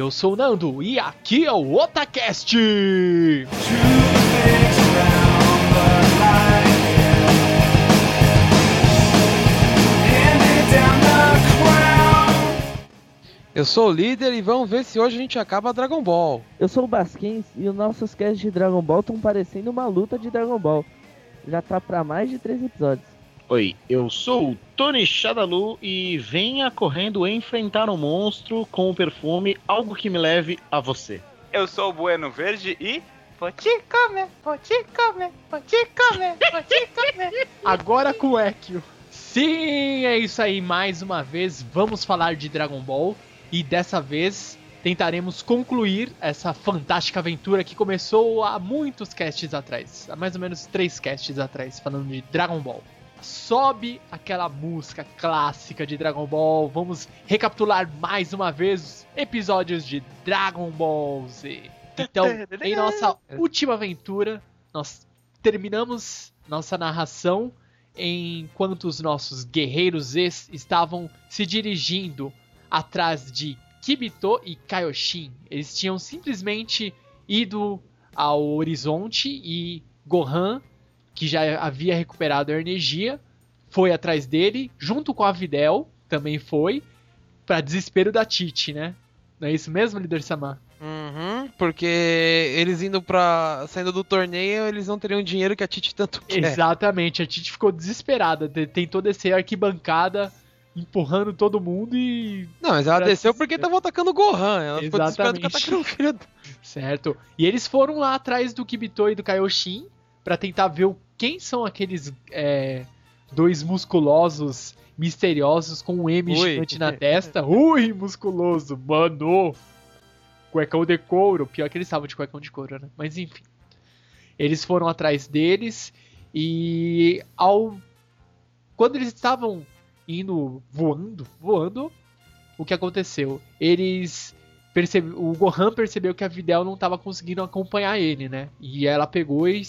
Eu sou o Nando e aqui é o Otacast! Eu sou o líder e vamos ver se hoje a gente acaba Dragon Ball. Eu sou o Basquins e os nossos casts de Dragon Ball estão parecendo uma luta de Dragon Ball. Já tá pra mais de três episódios. Oi, eu sou o Tony Shadalu e venha correndo enfrentar um monstro com o perfume Algo que me leve a você. Eu sou o Bueno Verde e. Vou te comer, vou te comer, vou te comer, vou te comer. Agora com o Ekio. Sim, é isso aí. Mais uma vez vamos falar de Dragon Ball e dessa vez tentaremos concluir essa fantástica aventura que começou há muitos casts atrás, há mais ou menos três casts atrás, falando de Dragon Ball. Sobe aquela música clássica de Dragon Ball. Vamos recapitular mais uma vez os episódios de Dragon Ball Z. Então, em nossa última aventura, nós terminamos nossa narração enquanto os nossos guerreiros estavam se dirigindo atrás de Kibito e Kaioshin. Eles tinham simplesmente ido ao horizonte e Gohan, que já havia recuperado a energia, foi atrás dele, junto com a Videl, também foi, para desespero da Titi, né? Não é isso mesmo, líder Sama? Uhum, porque eles indo pra. saindo do torneio, eles não teriam dinheiro que a Titi tanto quer. Exatamente, a Titi ficou desesperada, tentou descer a arquibancada empurrando todo mundo e. Não, mas ela desceu porque tava atacando o Gohan. Ela ficou desesperada porque atacando o filho. Certo. E eles foram lá atrás do Kibito e do Kaioshin para tentar ver quem são aqueles é, dois musculosos misteriosos com um M Ui. gigante na testa. Ui, musculoso, mano! Cuecão de couro. Pior que eles estavam de cuecão de couro, né? Mas enfim. Eles foram atrás deles e ao quando eles estavam indo voando, voando, o que aconteceu? Eles percebe, o Gohan percebeu que a Videl não estava conseguindo acompanhar ele, né? E ela pegou e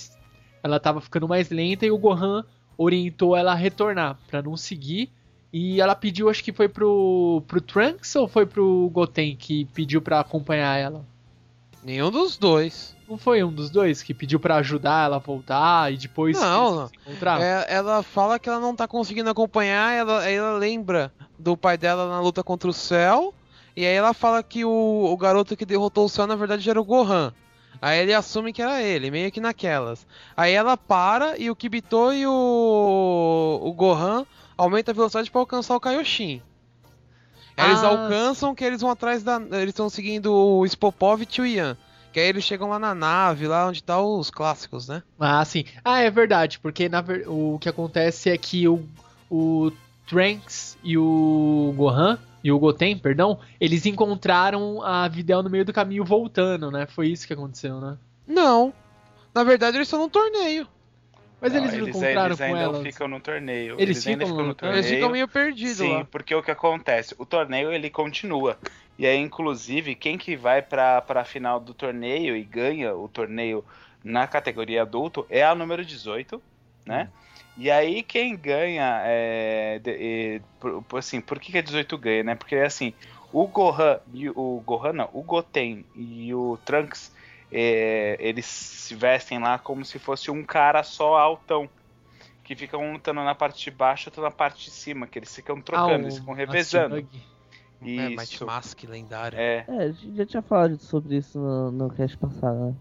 ela estava ficando mais lenta e o Gohan orientou ela a retornar para não seguir. E ela pediu, acho que foi pro, pro Trunks ou foi pro Goten que pediu para acompanhar ela? Nenhum dos dois. Não foi um dos dois que pediu para ajudar ela a voltar e depois não, se encontrar? É, ela fala que ela não tá conseguindo acompanhar, ela, ela lembra do pai dela na luta contra o Cell. E aí ela fala que o, o garoto que derrotou o Cell na verdade era o Gohan. Aí ele assume que era ele, meio que naquelas. Aí ela para e o Kibito e o, o Gohan aumentam a velocidade para alcançar o Kaioshin. Ah. Eles alcançam que eles vão atrás da. Eles estão seguindo o Spopov e o Ian. Que aí eles chegam lá na nave, lá onde tá os clássicos, né? Ah, sim. Ah, é verdade, porque na o que acontece é que o, o Trunks e o Gohan, e o Goten, perdão, eles encontraram a Videl no meio do caminho voltando, né? Foi isso que aconteceu, né? Não. Na verdade, eles estão num torneio. Mas não, eles não encontraram eles com ainda elas. ficam no torneio. Eles, eles ficam, ficam no torneio. Eles ficam meio perdidos Sim, lá. porque o que acontece? O torneio ele continua. E aí, inclusive, quem que vai pra, pra final do torneio e ganha o torneio na categoria adulto é a número 18, né? Hum. E aí quem ganha é, de, por, assim, por que, que a 18 ganha, né? Porque assim, o Gohan e o Gohan não, o Goten e o Trunks é, eles se vestem lá como se fosse um cara só altão. Que ficam um lutando na parte de baixo, outro na parte de cima, que eles ficam trocando, ah, eles ficam revezando. É, Might Mask lendário. É. é, a gente já tinha falado sobre isso no, no cast passado, né?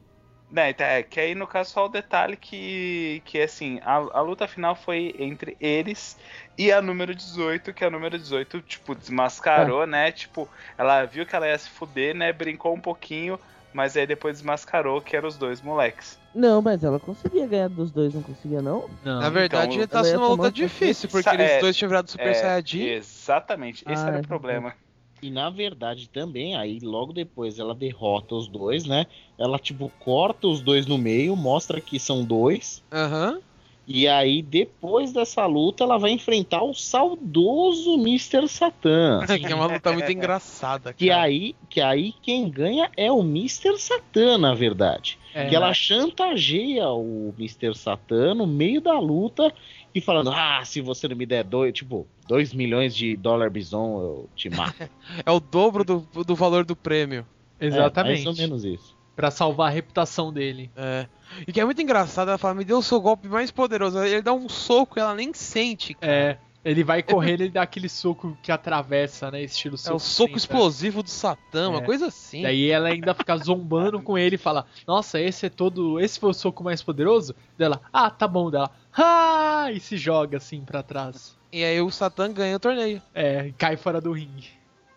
Né, então, é, que aí no caso só o detalhe que, que assim, a, a luta final foi entre eles e a número 18, que a número 18, tipo, desmascarou, é. né? Tipo, ela viu que ela ia se fuder, né? Brincou um pouquinho, mas aí depois desmascarou que eram os dois moleques. Não, mas ela conseguia ganhar dos dois, não conseguia, não? não. Na verdade, então, tá sendo uma luta difícil, porque é, eles dois tinham virado Super é, Saiyajin. Exatamente, esse ah, era o problema. E na verdade também, aí logo depois ela derrota os dois, né? Ela, tipo, corta os dois no meio, mostra que são dois. Aham. Uhum. E aí, depois dessa luta, ela vai enfrentar o saudoso Mr. Satan. que é uma luta muito engraçada. Cara. Que aí, que aí quem ganha é o Mr. Satan, na verdade. É, que ela né? chantageia o Mr. Satan no meio da luta e falando: Ah, se você não me der dois, tipo, 2 milhões de dólar bison, eu te mato. é o dobro do, do valor do prêmio. Exatamente. É, mais ou menos isso. Pra salvar a reputação dele. É. E que é muito engraçado, ela fala, me deu o seu golpe mais poderoso. Ele dá um soco e ela nem sente. cara. É. Ele vai correndo, ele dá aquele soco que atravessa, né? Estilo É soco. o soco explosivo do Satã, uma É. coisa assim. Daí ela ainda fica zombando com ele e fala: Nossa, esse é todo. Esse foi o soco mais poderoso? Dela, ah, tá bom dela. Ah! E se joga assim pra trás. E aí o Satã ganha o torneio. É, e cai fora do ringue.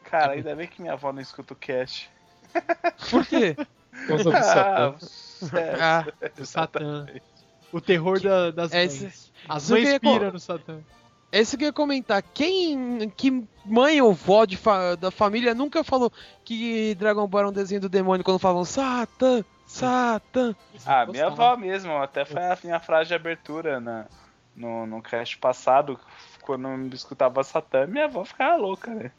Cara, ainda bem que minha avó não escuta o cast. Por quê? Por causa do Ah, Satã. ah, O Satã. O terror da- das É mães. esse- As mães que piram no Satã. esse que eu ia comentar. Quem. Que mãe ou vó de fa- da família nunca falou que Dragon Ball era um desenho do demônio quando falavam Satã, Satã. Ah, minha avó mesmo, até foi a minha frase de abertura na, no, no cast passado, quando eu escutava Satã, minha avó ficava louca, né?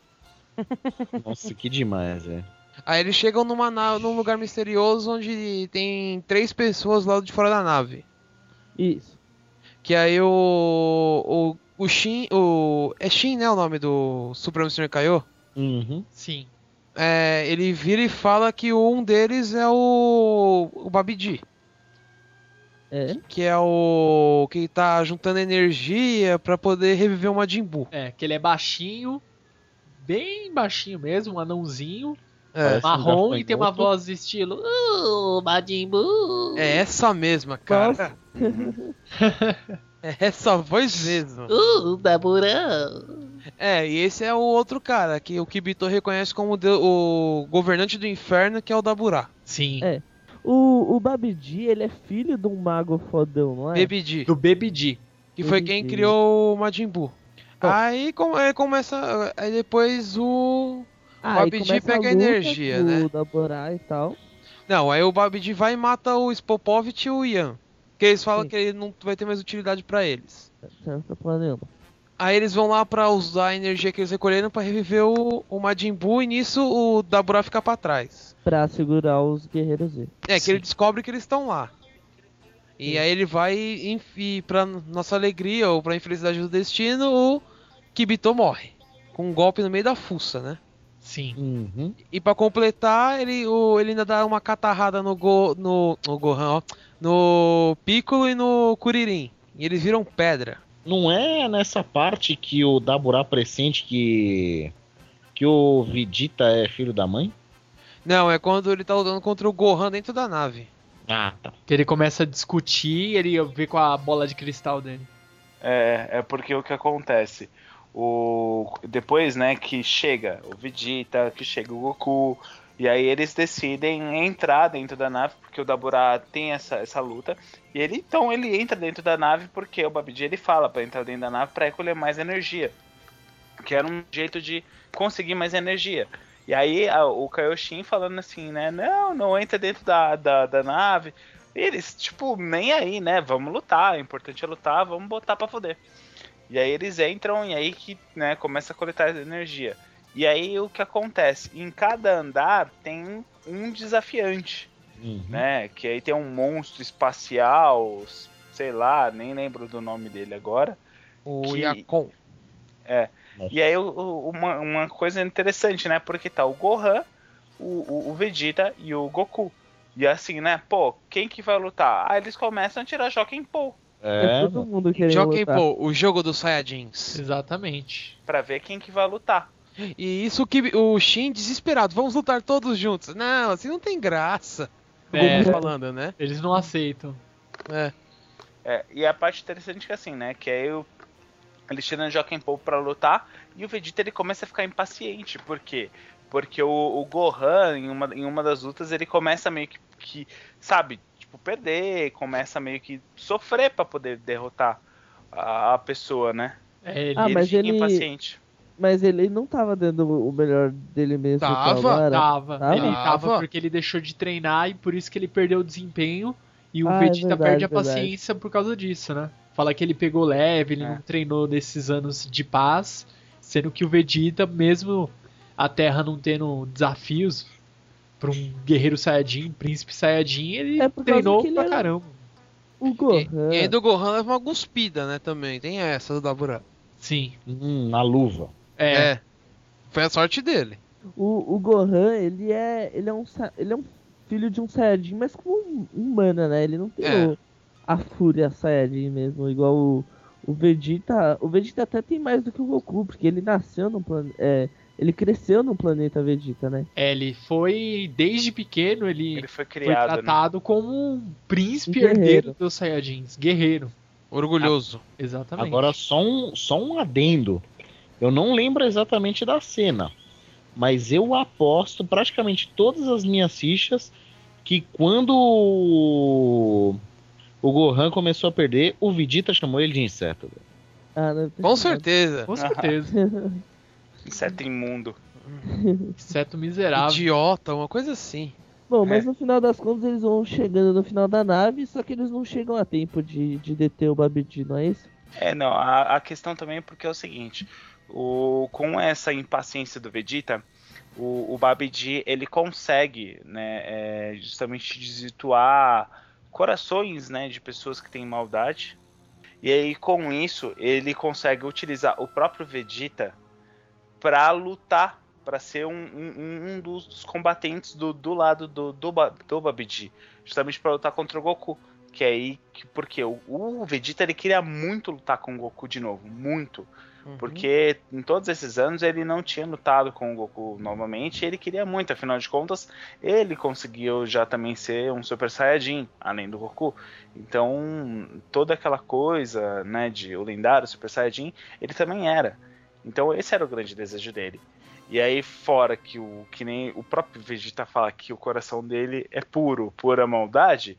Nossa, que demais, é. Aí eles chegam numa na- num lugar misterioso onde tem três pessoas lá de fora da nave. Isso. Que aí o. O, o Shin. O, é Shin, né? O nome do Supremo Senhor Kaiô? Uhum. Sim. É, ele vira e fala que um deles é o. O Babidi. É. Que é o. Que tá juntando energia pra poder reviver o Majin Buu. É, que ele é baixinho, bem baixinho mesmo, um anãozinho, É, Parece um marrom e tem uma voz estilo. Uh, Majin Buu. é essa mesma, cara. É essa voz mesmo. Uh, Daburão. É, e esse é o outro cara que o Kibito reconhece como o, deu- o governante do inferno, que é o Daburá. Sim. É. O, o Babidi, ele é filho de um mago fodão, não é? Bebidi. Do Baby D. Que foi quem criou o Majin Buu. Aí com- aí começa. Aí depois o. Ah, o aí Babidi começa pega a energia, né? Daborá e tal. Não, aí o Babidi vai e mata o Spopovich e o Ian. Que eles falam Sim. que ele não vai ter mais utilidade pra eles. Certo. Aí eles vão lá pra usar a energia que eles recolheram pra reviver o, o Majin Buu e nisso o Daburá fica pra trás. Pra segurar os guerreiros Z. É, que Sim. ele descobre que eles estão lá. E aí ele vai e pra nossa alegria ou pra infelicidade do destino, o Kibito morre. Com um golpe no meio da fuça, né? Sim. Uhum. E pra completar, ele, o, ele ainda dá uma catarrada no, go, no, no Gohan, ó, no Piccolo e no Kuririn. E eles viram pedra. Não é nessa parte que o Daburá pressente que. que o Vegeta é filho da mãe? Não, é quando ele tá lutando contra o Gohan dentro da nave. Ah, tá. Que ele começa a discutir e ele vê com a bola de cristal dele. É, é porque o que acontece? O, depois, né, que chega o Vegeta, que chega o Goku, e aí eles decidem entrar dentro da nave, porque o Daburá tem essa, essa luta, e ele então ele entra dentro da nave porque o Babidi ele fala pra entrar dentro da nave pra recolher mais energia, que era um jeito de conseguir mais energia. E aí a- o Kaioshin falando assim, né, não, não entra dentro da, da, da nave, e eles, tipo, nem aí, né, vamos lutar, o importante é lutar, vamos botar pra foder. E aí eles entram e aí que, né, começa a coletar energia. E aí o que acontece? Em cada andar tem um desafiante, Uhum. né? Que aí tem um monstro espacial, sei lá, nem lembro do nome dele agora. O Que- Yakon. E aí o- o- uma, uma coisa interessante, né? Porque tá o Gohan, o, o, o Vegeta e o Goku. E assim, né? Pô, quem que vai lutar? Aí eles começam a tirar Joken Pô É, É, todo mundo querendo Joken lutar. Po, o jogo dos Saiyajins. Exatamente. pra ver quem que vai lutar. E isso que o Shin desesperado, vamos lutar todos juntos. Não, assim não tem graça. É. Goku falando, né? Eles não aceitam. É. É, e a parte interessante é que assim, né? Que aí o, eles tiram o Joken Pô pra lutar e o Vegeta ele começa a ficar impaciente. Por quê? Porque o, o Gohan, em uma, em uma das lutas, ele começa meio que, que, sabe, tipo, perder, começa meio que sofrer pra poder derrotar a, a pessoa, né? É, ele Ah, ele mas fica ele- impaciente. Mas ele não tava dando o melhor dele mesmo. Tava, tava. Tava? Ele tava porque ele deixou de treinar e por isso que ele perdeu o desempenho. E o Ah, é Vegeta verdade, perde a verdade. paciência por causa disso, né? Fala que ele pegou leve, ele É. não treinou nesses anos de paz. Sendo que o Vegeta, mesmo a Terra não tendo desafios pra um guerreiro Saiyajin, príncipe Saiyajin, ele É treinou ele pra era- caramba. O E, Gohan. e ainda o Gohan leva uma guspida, né, também. Tem essa do Dabura. Sim. hum, na luva. É. Foi a sorte dele. O, o Gohan, ele é, ele, é um, ele é um filho de um Saiyajin, mas como um humana, né? Ele não tem é. o, a fúria Saiyajin mesmo, igual o, o Vegeta. O Vegeta até tem mais do que o Goku, porque ele nasceu no planeta. É, ele cresceu no planeta Vegeta, né? É, ele foi, desde pequeno, ele, ele foi, criado, foi tratado né? como um príncipe um herdeiro dos Saiyajins, guerreiro. Orgulhoso. Ah, exatamente. Agora, só um, só um adendo. Eu não lembro exatamente da cena, mas eu aposto praticamente todas as minhas fichas que quando o Gohan começou a perder, o Vegeta chamou ele de inseto. Ah, Com certeza. Com certeza. Inseto imundo. Inseto miserável. Idiota, uma coisa assim. Bom, mas é. no final das contas eles vão chegando no final da nave, só que eles não chegam a tempo de, de deter o Babidi, não é isso? É, não. A, a questão também é porque é o seguinte: o, com essa impaciência do Vegeta, o, o Babidi ele consegue, né, é, justamente desituar corações, né, de pessoas que têm maldade. E aí com isso ele consegue utilizar o próprio Vegeta para lutar, para ser um, um, um, dos combatentes do, do lado do, do, do Babidi, justamente para lutar contra o Goku. Que é aí, que, porque o, o Vegeta ele queria muito lutar com o Goku de novo, muito. Uhum. Porque em todos esses anos ele não tinha lutado com o Goku novamente, e ele queria muito, afinal de contas, ele conseguiu já também ser um Super Saiyajin, além do Goku. Então, toda aquela coisa, né, de o lendário Super Saiyajin, ele também era. Então esse era o grande desejo dele. E aí, fora que o que nem o próprio Vegeta fala que o coração dele é puro, pura maldade,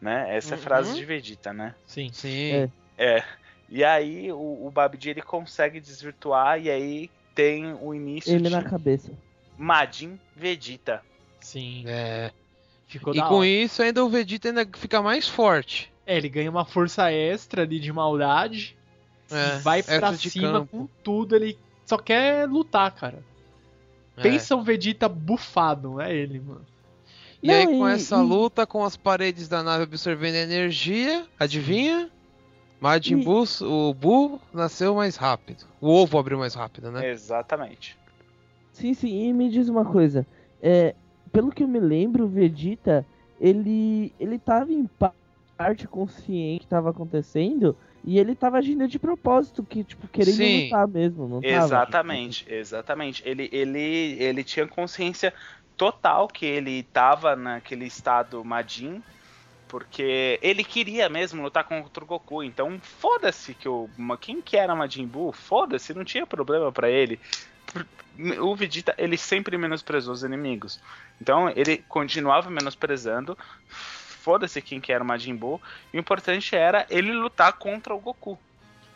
né? Essa uhum. é a frase uhum. de Vegeta, né? Sim. Sim. É. é. E aí o, o Babidi ele consegue desvirtuar e aí tem o início ele de na cabeça. Majin Vegeta. Sim. É. Ficou e com hora. isso ainda o Vegeta ainda fica mais forte. É, ele ganha uma força extra ali de maldade. É, vai pra cima com tudo, ele só quer lutar, cara. É. Pensa um Vegeta bufado, não é ele, mano. E não, aí, com e, essa e... luta, com as paredes da nave absorvendo energia, adivinha? Majin Buu, o Buu nasceu mais rápido. O ovo abriu mais rápido, né? Exatamente. Sim, sim. E me diz uma coisa. É, pelo que eu me lembro, o Vegeta, ele, ele tava em parte consciente que estava acontecendo, e ele tava agindo de propósito, que, tipo, querendo Sim. lutar mesmo, não Exatamente, tava, exatamente. Ele, ele, ele tinha consciência total que ele tava naquele estado Majin, porque ele queria mesmo lutar contra o Goku. Então, foda-se que o. Quem que era Majin Buu? Foda-se, não tinha problema para ele. O Vegeta, ele sempre menosprezou os inimigos. Então, ele continuava menosprezando foda-se quem que era o Majin Buu. O importante era ele lutar contra o Goku.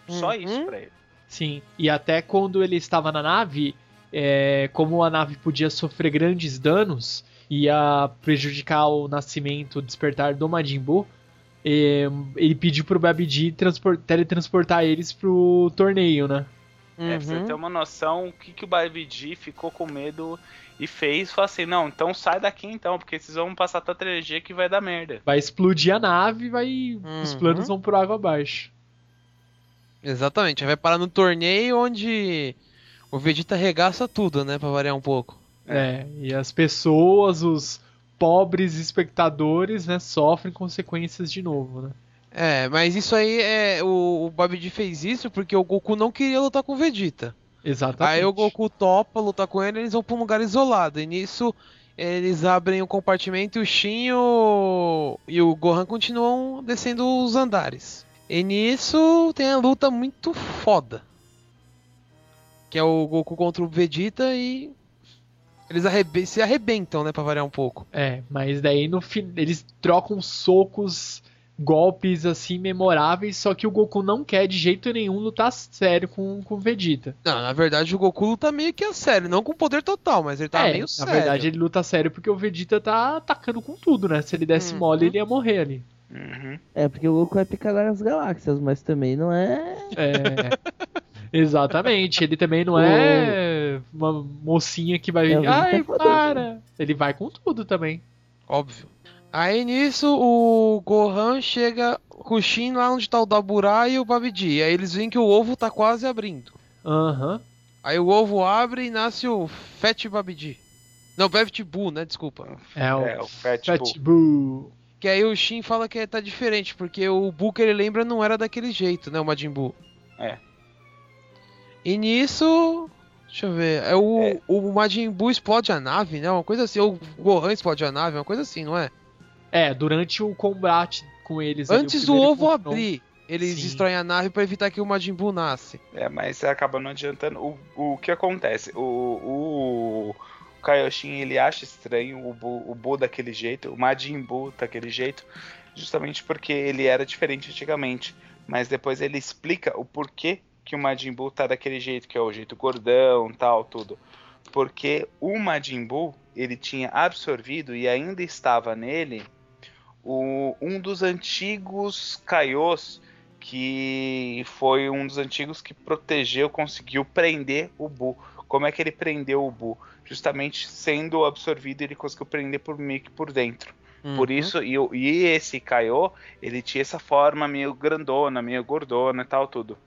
Só uhum. isso pra ele. Sim, e até quando ele estava na nave, é, como a nave podia sofrer grandes danos, ia prejudicar o nascimento, o despertar do Majin Buu, é, ele pediu pro Babidi teletransportar eles pro torneio, né? Uhum. É, pra você ter uma noção o que, que o Babidi ficou com medo e fez, falou assim, não, então sai daqui então, porque vocês vão passar tanta energia que vai dar merda. Vai explodir a nave e vai. Uhum. Os planos vão por água abaixo. Exatamente, vai parar no torneio onde o Vegeta regaça tudo, né? Pra variar um pouco. É, e as pessoas, os pobres espectadores, né, sofrem consequências de novo, né? É, mas isso aí é. O, o Babidi fez isso porque o Goku não queria lutar com o Vegeta. Exatamente. Aí o Goku topa lutar com ele, eles vão pra um lugar isolado. E nisso eles abrem o compartimento e o Shin e o, e o Gohan continuam descendo os andares. E nisso tem a luta muito foda. Que é o Goku contra o Vegeta e eles arreb se arrebentam, né, pra variar um pouco. É, mas daí no fim eles trocam socos golpes assim memoráveis, só que o Goku não quer de jeito nenhum lutar sério com, com o Vegeta. Não, na verdade o Goku luta meio que a sério, não com poder total, mas ele tá é, meio sério. Na verdade ele luta sério porque o Vegeta tá atacando com tudo, né? Se ele desse uhum. mole, ele ia morrer ali. Uhum. É, porque o Goku é picar das galáxias, mas também não é. É. Exatamente, ele também não é uma mocinha que vai. É, Ai, para! Ele vai com tudo também. Óbvio. Aí nisso o Gohan chega com o Shin lá onde tá o Dabura e o Babidi. Aí eles veem que o ovo tá quase abrindo. Aham. Uhum. Aí o ovo abre e nasce o Fat Babidi. Não, Babidi Buu, né? Desculpa. É o, É, o Fat, Fat Bull. Buu. Que aí o Shin fala que tá diferente, porque o Buu que ele lembra não era daquele jeito, né? O Majin Buu. É. E nisso. Deixa eu ver. É o, É. o Majin Buu explode a nave, né? Uma coisa assim. Ou o Gohan explode a nave, uma coisa assim, não é? É, durante o combate com eles. ali, o Antes do primeiro ovo confronto. abrir, eles Sim. destroem a nave pra evitar que o Majin Buu nasce. É, mas acaba não adiantando. O, o que acontece? O, o, o Kaioshin ele acha estranho o Buu, o Buu daquele jeito, o Majin Buu daquele jeito, justamente porque ele era diferente antigamente. Mas depois ele explica o porquê que o Majin Buu tá daquele jeito, que é o jeito gordão, tal, tudo. Porque o Majin Buu, ele tinha absorvido e ainda estava nele o, um dos antigos Kaios que foi um dos antigos que protegeu, conseguiu prender o Bu. Como é que ele prendeu o Bu? Justamente sendo absorvido, ele conseguiu prender por meio que por dentro. Por Uhum. isso, e, e esse Kaiô, ele tinha essa forma meio grandona, meio gordona e tal, tudo.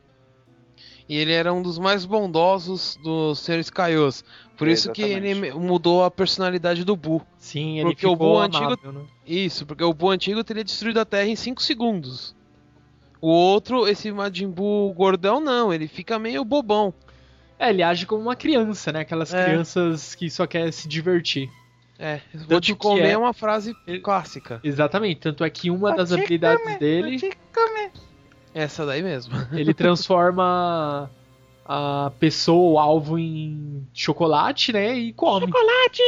E ele era um dos mais bondosos dos seres Kaios. Por isso que ele Exatamente. mudou a personalidade do Buu. Sim, ele Porque o ficou Buu antigo- amável, né? Isso, porque o Buu antigo teria destruído a Terra em 5 segundos. O outro, esse Majin Buu gordão, não. Ele fica meio bobão. É, ele age como uma criança, né? Aquelas É. crianças que só quer se divertir. É, vou Tanto te comer é- é uma frase clássica. Exatamente, tanto é que uma das habilidades dele, Essa daí mesmo. ele transforma a pessoa, o alvo em chocolate, né? E come. Chocolate!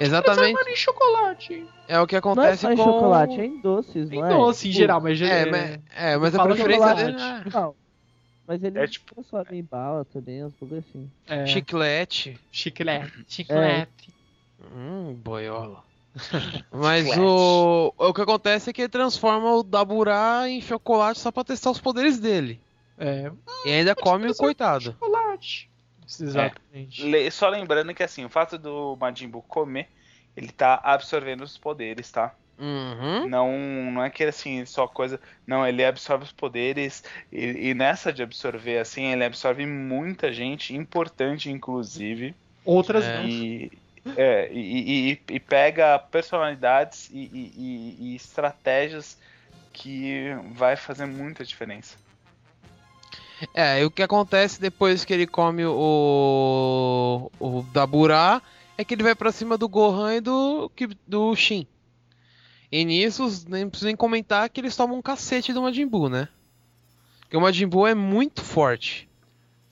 Exatamente. em chocolate. É o que Não é acontece só em com... chocolate, é em doces, Em não é? doce, em Tipo, geral, mas... É, é- mas, é, mas a fala preferência dele é Não, mas ele É tipo- transforma em bala também, uns bagulho assim. é, chiclete. chiclete. Chiclete. Hum, boiola. Mas o, o que acontece é que ele transforma o Daburá em chocolate só pra testar os poderes dele. É, E ainda come o coitado. chocolate. Exatamente. Le- Só lembrando que assim, o fato do Majin Buu comer, ele tá absorvendo os poderes, tá? Uhum. Não, não é que assim, só coisa. Não, ele absorve os poderes. E, e nessa de absorver, assim, ele absorve muita gente, importante, inclusive. Outras É. não. E, é, e, e- e pega personalidades e, e- e- e estratégias que vai fazer muita diferença. É, e o que acontece depois que ele come o, o Daburá é que ele vai pra cima do Gohan e do, que- do Shin. E nisso, nem preciso nem comentar que eles tomam um cacete do Majin Buu, né? Porque o Majin Buu é muito forte.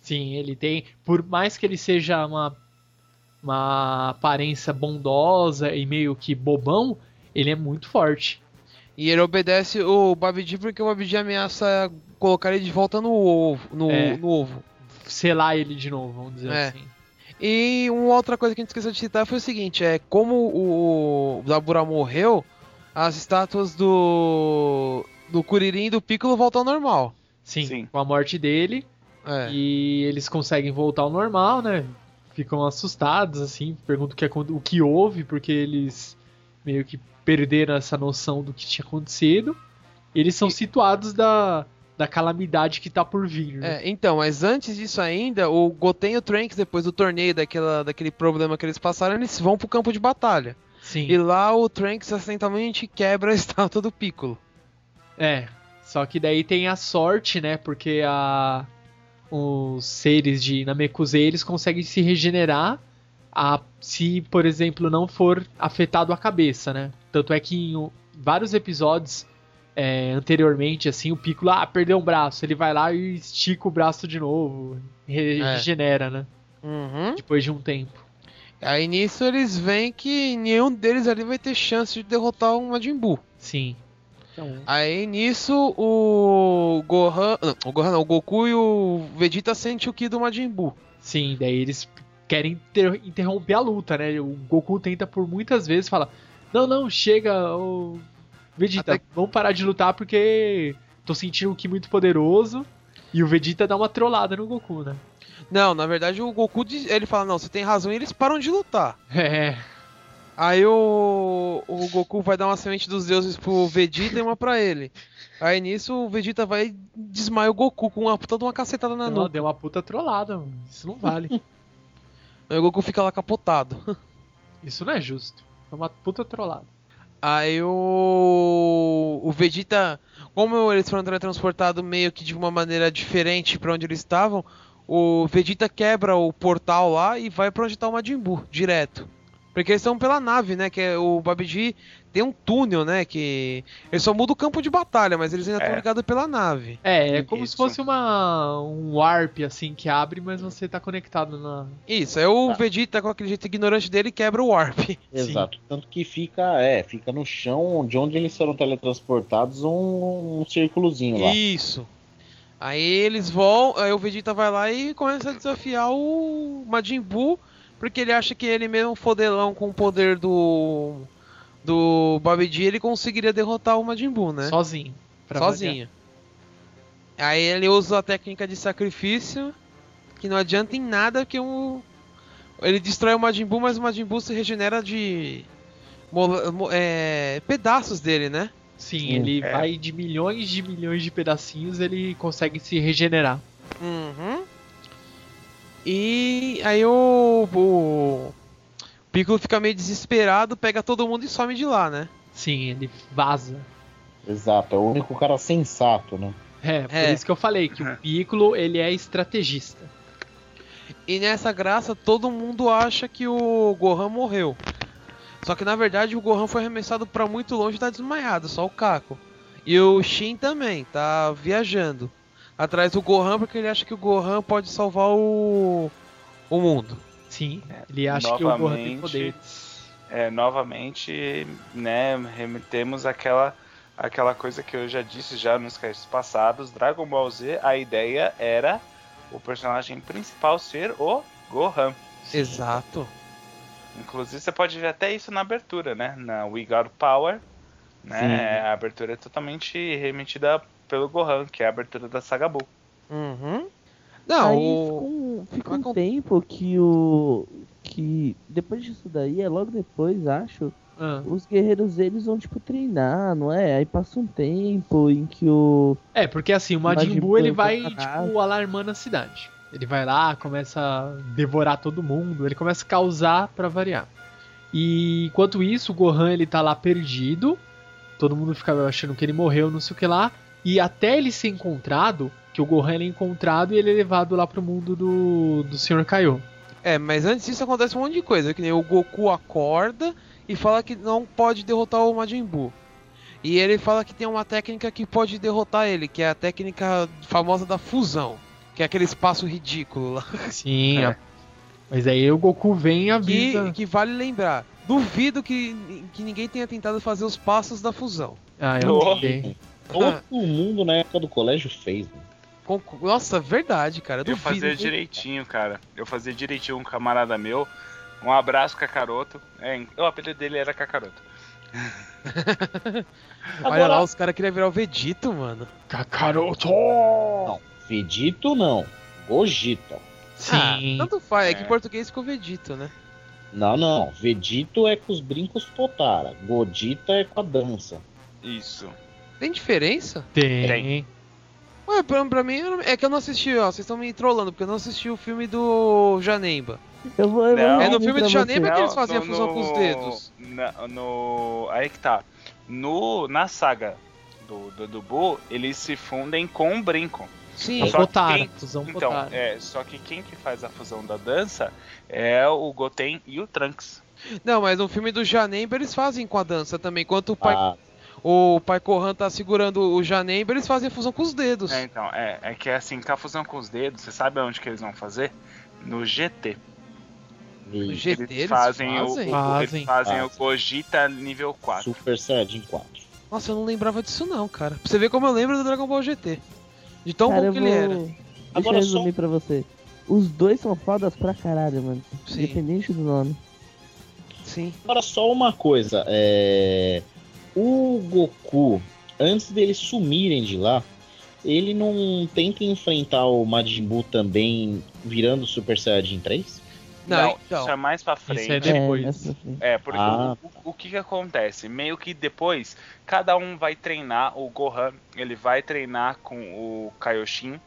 Sim, ele tem. Por mais que ele seja uma, uma aparência bondosa e meio que bobão, ele é muito forte. E ele obedece o Babidi porque o Babidi ameaça colocar ele de volta no ovo. No, É. no ovo. Selar ele de novo, vamos dizer É. assim. E uma outra coisa que a gente esqueceu de citar foi o seguinte: é como o Daburá morreu, as estátuas do. do Kuririn e do Piccolo voltam ao normal. Sim, Sim. com a morte dele. É. E eles conseguem voltar ao normal, né? Ficam assustados, assim, perguntam o que, o que houve, porque eles meio que perderam essa noção do que tinha acontecido. Eles são E- situados da, da calamidade que tá por vir. né? É, então, mas antes disso ainda, o Goten e o Trunks, depois do torneio, daquela, daquele problema que eles passaram, eles vão pro campo de batalha. Sim. E lá o Trunks acidentalmente quebra a estátua do Piccolo. É, só que daí tem a sorte, né? Porque a os seres de Namekusei, eles conseguem se regenerar a, se, por exemplo, não for afetado a cabeça, né? Tanto é que em vários episódios é, anteriormente, assim, o Piccolo, ah, perdeu um braço, ele vai lá e estica o braço de novo, re- É. regenera, né? Uhum. Depois de um tempo. Aí nisso eles veem que nenhum deles ali vai ter chance de derrotar o Majin Buu. Sim. Então, Aí nisso o Gohan. Não, o Gohan não, o Goku e o Vegeta sentem o Ki do Majin Buu. Sim, daí eles querem inter- interromper a luta, né? O Goku tenta por muitas vezes falar: Não, não, chega, ô Vegeta, Até- vamos parar de lutar porque tô sentindo um Ki muito poderoso. E o Vegeta dá uma trollada no Goku, né? Não, na verdade o Goku ele fala: Não, você tem razão e eles param de lutar. É, Aí o, o Goku vai dar uma semente dos deuses pro Vegeta e uma pra ele. Aí nisso o Vegeta vai e desmaia o Goku com uma puta de uma cacetada na nuca. deu uma puta trollada, mano. Isso não vale. Aí o Goku fica lá capotado. Isso não é justo. É uma puta trollada. Aí o. O Vegeta. Como eles foram teletransportados meio que de uma maneira diferente pra onde eles estavam, o Vegeta quebra o portal lá e vai pra onde tá o Majin Buu, direto. Porque eles estão pela nave, né? Que é, o Babidi tem um túnel, né? Que. Ele só muda o campo de batalha, mas eles ainda estão É. ligados pela nave. É, é como se Isso. fosse uma um warp assim que abre, mas você tá conectado na. Isso, aí o Tá. Vegeta, com aquele jeito ignorante dele, quebra o Warp. Exato. Tanto que fica, é, fica no chão de onde eles foram teletransportados um, um círculozinho lá. Isso. Aí eles vão, aí o Vegeta vai lá e começa a desafiar o Majin Buu, porque ele acha que ele mesmo fodelão com o poder do do Babidi, ele conseguiria derrotar o Majin Buu, né? Sozinho. Sozinho. Aí ele usa a técnica de sacrifício, que não adianta em nada que um ele destrói o Majin Buu, mas o Majin Buu se regenera de é, pedaços dele, né? Sim, Sim, ele é. vai de milhões de milhões de pedacinhos, ele consegue se regenerar. Uhum. E aí o, o Piccolo fica meio desesperado, pega todo mundo e some de lá, né? Sim, ele vaza. Exato, é o único cara sensato, né? É, por É. isso que eu falei que o Piccolo, ele é estrategista. E nessa graça todo mundo acha que o Gohan morreu. Só que na verdade o Gohan foi arremessado pra muito longe e tá desmaiado, só o Caco. E o Shin também, tá viajando. Atrás do Gohan porque ele acha que o Gohan pode salvar o, o mundo. Sim, ele acha que o Gohan tem novamente, poderes. É, novamente, né, remetemos aquela aquela coisa que eu já disse já nos casts passados, Dragon Ball Z, a ideia era o personagem principal ser o Gohan. Exato. Inclusive você pode ver até isso na abertura, né? Na We Got Power, né? A abertura é totalmente remetida pelo Gohan, que é a abertura da Saga Buu. Uhum. Não, Aí o... fica um, fica Vai um con- tempo que o. que depois disso daí, é logo depois, acho, Ah. os guerreiros eles vão tipo treinar, não é? Aí passa um tempo em que o. É, porque assim, o Majin Majin Buu ele Buu vai, na tipo, alarmando a cidade. Ele vai lá, começa a devorar todo mundo, ele começa a causar pra variar. E enquanto isso, o Gohan ele tá lá perdido, todo mundo fica achando que ele morreu, não sei o que lá, e até ele ser encontrado, que o Gohan é encontrado e ele é levado lá pro mundo do, do Sr. Kaiô. É, mas antes disso acontece um monte de coisa, que nem o Goku acorda e fala que não pode derrotar o Majin Buu. E ele fala que tem uma técnica que pode derrotar ele, que é a técnica famosa da fusão, que é aquele espaço ridículo lá. Sim, É. a- mas aí o Goku vem e avisa. Que, que vale lembrar, duvido que, que ninguém tenha tentado fazer os passos da fusão. Ah, eu não Oh. Todo mundo na época do colégio fez, né? Com- Nossa, verdade, cara, Eu duvido. fazia direitinho, cara. Eu fazia direitinho um camarada meu. Um abraço, Kakaroto. É, o apelido dele era Kakaroto. Olha lá, os caras queriam virar o Vegito, mano. Kakaroto! Não, Vegito não. Gogeta. Sim. Ah, tanto faz, é É. que em português ficou Vegito, né? Não, não. Vegito é com os brincos Totara. Godita é com a dança. Isso. Tem diferença? Tem. Tem. Ué, pra, pra mim é que eu não assisti, ó. Vocês estão me trollando, porque eu não assisti o filme do Janemba. Eu vou. Eu Não. É no filme do Janemba você. que eles Não, faziam a no- fusão com os dedos. na- no, aí que tá. No, na saga do, do, do eles se fundem com o brinco. Sim, Só que Potara, quem- fusão Então, é, só que quem que faz a fusão da dança é o Goten e o Trunks. não, mas no filme do Janemba eles fazem com a dança também. Enquanto o pai, Ah, o pai Kohan tá segurando o Janemba, eles fazem a fusão com os dedos. É, então, é, é que assim, com a fusão com os dedos, você sabe onde que eles vão fazer? No GT. No GT Eles eles fazem, fazem? o, o- Fazem. eles fazem o Fazem. Gogeta nível 4. Super Saiyajin 4. Nossa, eu não lembrava disso não, cara. Pra você ver como eu lembro do Dragon Ball GT. De tão Cara, bom que vou... ele era. Deixa Agora eu só- resumir pra você. Os dois são fodas pra caralho, mano. Sim. Independente do nome. Sim. Agora só uma coisa, é... o Goku, antes deles sumirem de lá, ele não tenta enfrentar o Majin Buu também virando Super Saiyajin 3? Não, então. isso é mais pra frente. Isso é depois. É, é porque ah. o, o, que que acontece? Meio que depois, cada um vai treinar, o Gohan, ele vai treinar com o Kaioshin,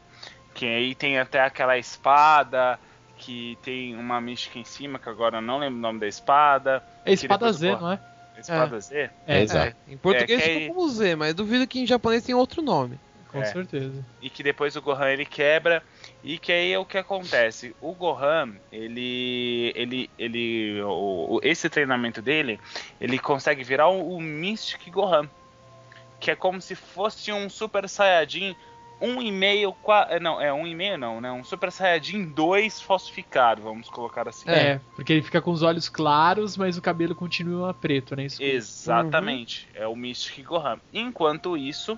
que aí tem até aquela espada, que tem uma mística em cima, que agora eu não lembro o nome da espada. É espada Z, não é? Espada é. Z? É, é, exato. Em português é, ficou como Z, mas duvido que em japonês tem outro nome. Com é. certeza. E que depois o Gohan ele quebra e que aí é o que acontece. O Gohan, ele ele ele o, esse treinamento dele, ele consegue virar o, o Mystic Gohan, que é como se fosse um Super Saiyajin um e meio, é, não, é um e meio não, né? Um Super Saiyajin 2 falsificado, vamos colocar assim. É, porque ele fica com os olhos claros, mas o cabelo continua preto, né? Escuro. Exatamente, uhum. é o Mystic Gohan. Enquanto isso,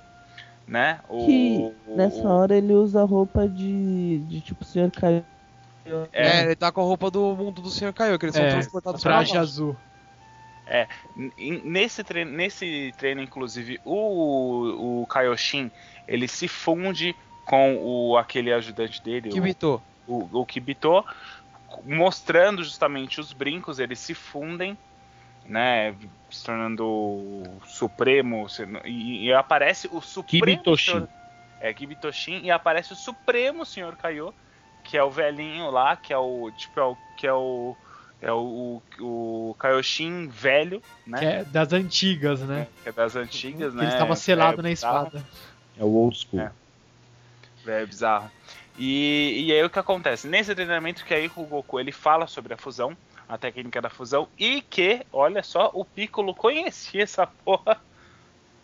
né, o, que nessa o... hora ele usa roupa de, de tipo Sr. Kaiô. É. é, ele tá com a roupa do mundo do Sr. Kaiô, que eles é, são transportados pra traje azul. É, nesse treino, nesse treino inclusive, o, o Kaioshin, ele se funde com o aquele ajudante dele, Kibito. O, o, o Kibito, mostrando justamente os brincos, eles se fundem, né, se tornando o Supremo, e, e aparece o Supremo... Kibitoshin. É, Kibitoshin, e aparece o Supremo Senhor Kaiô, que é o velhinho lá, que é o, tipo, é o, que é o... É o, o, o Kaioshin velho, né? Que é das antigas, né? Que é das antigas, né? Ele estava selado é, na espada. É o old school. É, é bizarro. E, e aí o que acontece? Nesse treinamento que aí o Goku ele fala sobre a fusão, a técnica da fusão, e que, olha só, o Piccolo conhecia essa porra,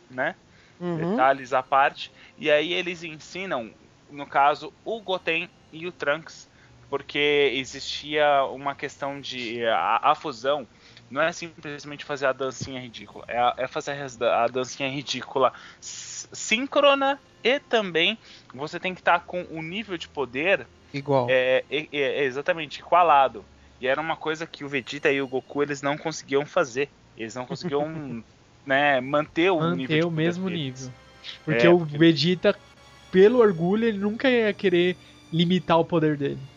né? Uhum. Detalhes à parte. E aí eles ensinam, no caso, o Goten e o Trunks, porque existia uma questão de. A, a fusão não é simplesmente fazer a dancinha ridícula, é, é fazer a, a dancinha ridícula síncrona e também você tem que estar tá com o nível de poder igual. É, é, é, exatamente igualado. E era uma coisa que o Vegeta e o Goku eles não conseguiam fazer. Eles não conseguiam né, manter o manter nível. o mesmo deles. nível. Porque é, o Vegeta, pelo orgulho, ele nunca ia querer limitar o poder dele.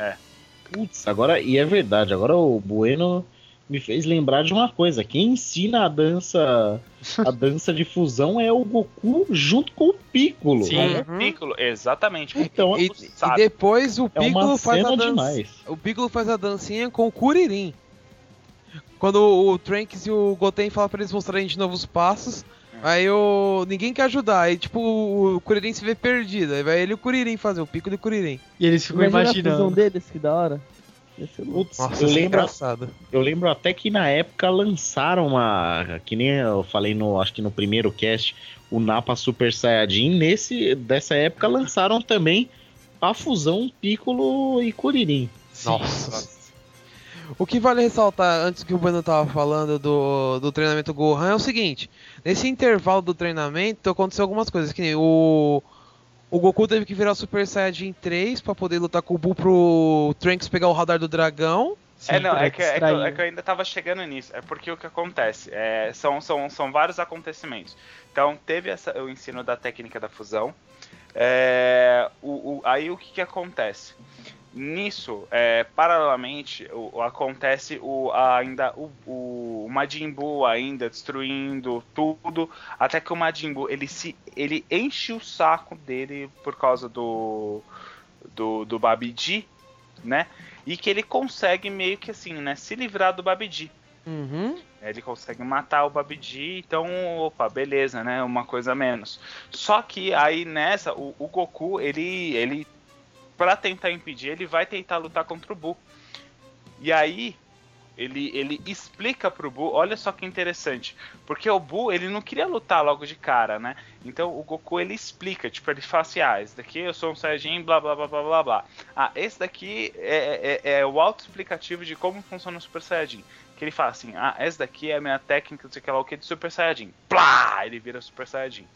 É. Putz, agora, e é verdade, agora o Bueno me fez lembrar de uma coisa. Quem ensina a dança a dança de fusão é o Goku junto com o Piccolo. Sim, uhum. o Piccolo, exatamente. Então, e, e, depois o é Piccolo é faz a dança. O Piccolo faz a dancinha com o Kuririn. Quando o Trunks e o Goten falam para eles mostrarem de novos passos, Aí o. Ninguém quer ajudar. Aí, tipo, o Kuririn se vê perdido. Aí vai ele e o Kuririn fazer, o pico de Kuririn. E eles ficam Imagina imaginando. a fusão deles, que da hora. Putz, Nossa, eu é lembro, engraçado. eu lembro até que na época lançaram uma, que nem eu falei no, acho que no primeiro cast, o Napa Super Saiyajin. Nesse dessa época lançaram também a fusão Piccolo e Kuririn. Nossa. O que vale ressaltar antes que o Bueno tava falando do, do treinamento Gohan é o seguinte: nesse intervalo do treinamento aconteceu algumas coisas que nem o o Goku teve que virar Super Saiyajin 3 para poder lutar com o Buu pro Trunks pegar o radar do dragão. Sim, é, não, é que, é, que eu, é que, eu, ainda tava chegando nisso. É porque o que acontece? É, são, são, são vários acontecimentos. Então, teve essa, o ensino da técnica da fusão. É, o, o, aí o que, que acontece? Nisso, é, paralelamente, o, acontece o, ainda o, o, Majin Buu ainda destruindo tudo, até que o Majin Buu ele, se, ele enche o saco dele por causa do, do, do Babidi, né? E que ele consegue meio que assim, né? Se livrar do Babidi. Uhum. Ele consegue matar o Babidi, então, opa, beleza, né? Uma coisa menos. Só que aí nessa, o, o Goku, ele, ele para tentar impedir, ele vai tentar lutar contra o Buu. E aí, ele, ele explica pro Buu, olha só que interessante, porque o Buu, ele não queria lutar logo de cara, né? Então o Goku, ele explica, tipo, ele fala assim, ah, esse daqui eu sou um Saiyajin, blá, blá, blá, blá, blá, blá. Ah, esse daqui é, é, é o auto-explicativo de como funciona o Super Saiyajin. Que ele fala assim, ah, essa daqui é a minha técnica, sei que lá, o que, de Super Saiyajin. Plá! Ele vira Super Saiyajin.